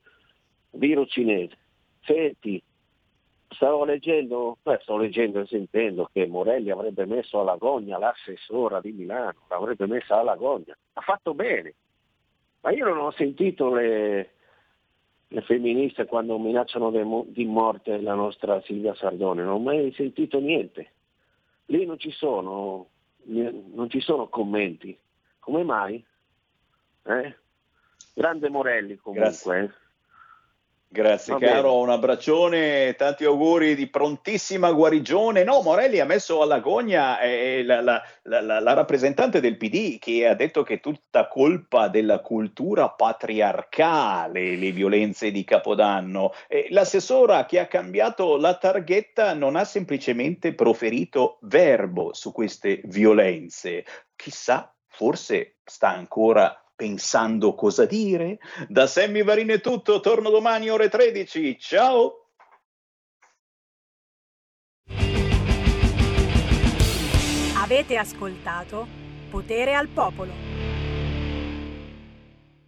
[SPEAKER 36] Virus cinese. Senti, stavo leggendo, beh, sto leggendo e sentendo che Morelli avrebbe messo alla gogna l'assessora di Milano, l'avrebbe messa alla gogna. Ha fatto bene. Ma io non ho sentito le, le femministe quando minacciano di morte la nostra Silvia Sardone, non ho mai sentito niente. Lì non ci sono, non ci sono commenti. Come mai? Eh? Grande Morelli comunque. eh.
[SPEAKER 3] Grazie
[SPEAKER 36] Va
[SPEAKER 3] caro,
[SPEAKER 36] bene.
[SPEAKER 3] un abbraccione, tanti auguri di prontissima guarigione. No, Morelli ha messo alla gogna eh, la, la- la- la- la rappresentante del PD che ha detto che è tutta colpa della cultura patriarcale le violenze di Capodanno. Eh, l'assessora che ha cambiato la targhetta non ha semplicemente proferito verbo su queste violenze. Chissà, forse sta ancora pensando cosa dire. Da Sammy Varini è tutto, torno domani ore 13. Ciao!
[SPEAKER 37] Avete ascoltato Potere al Popolo.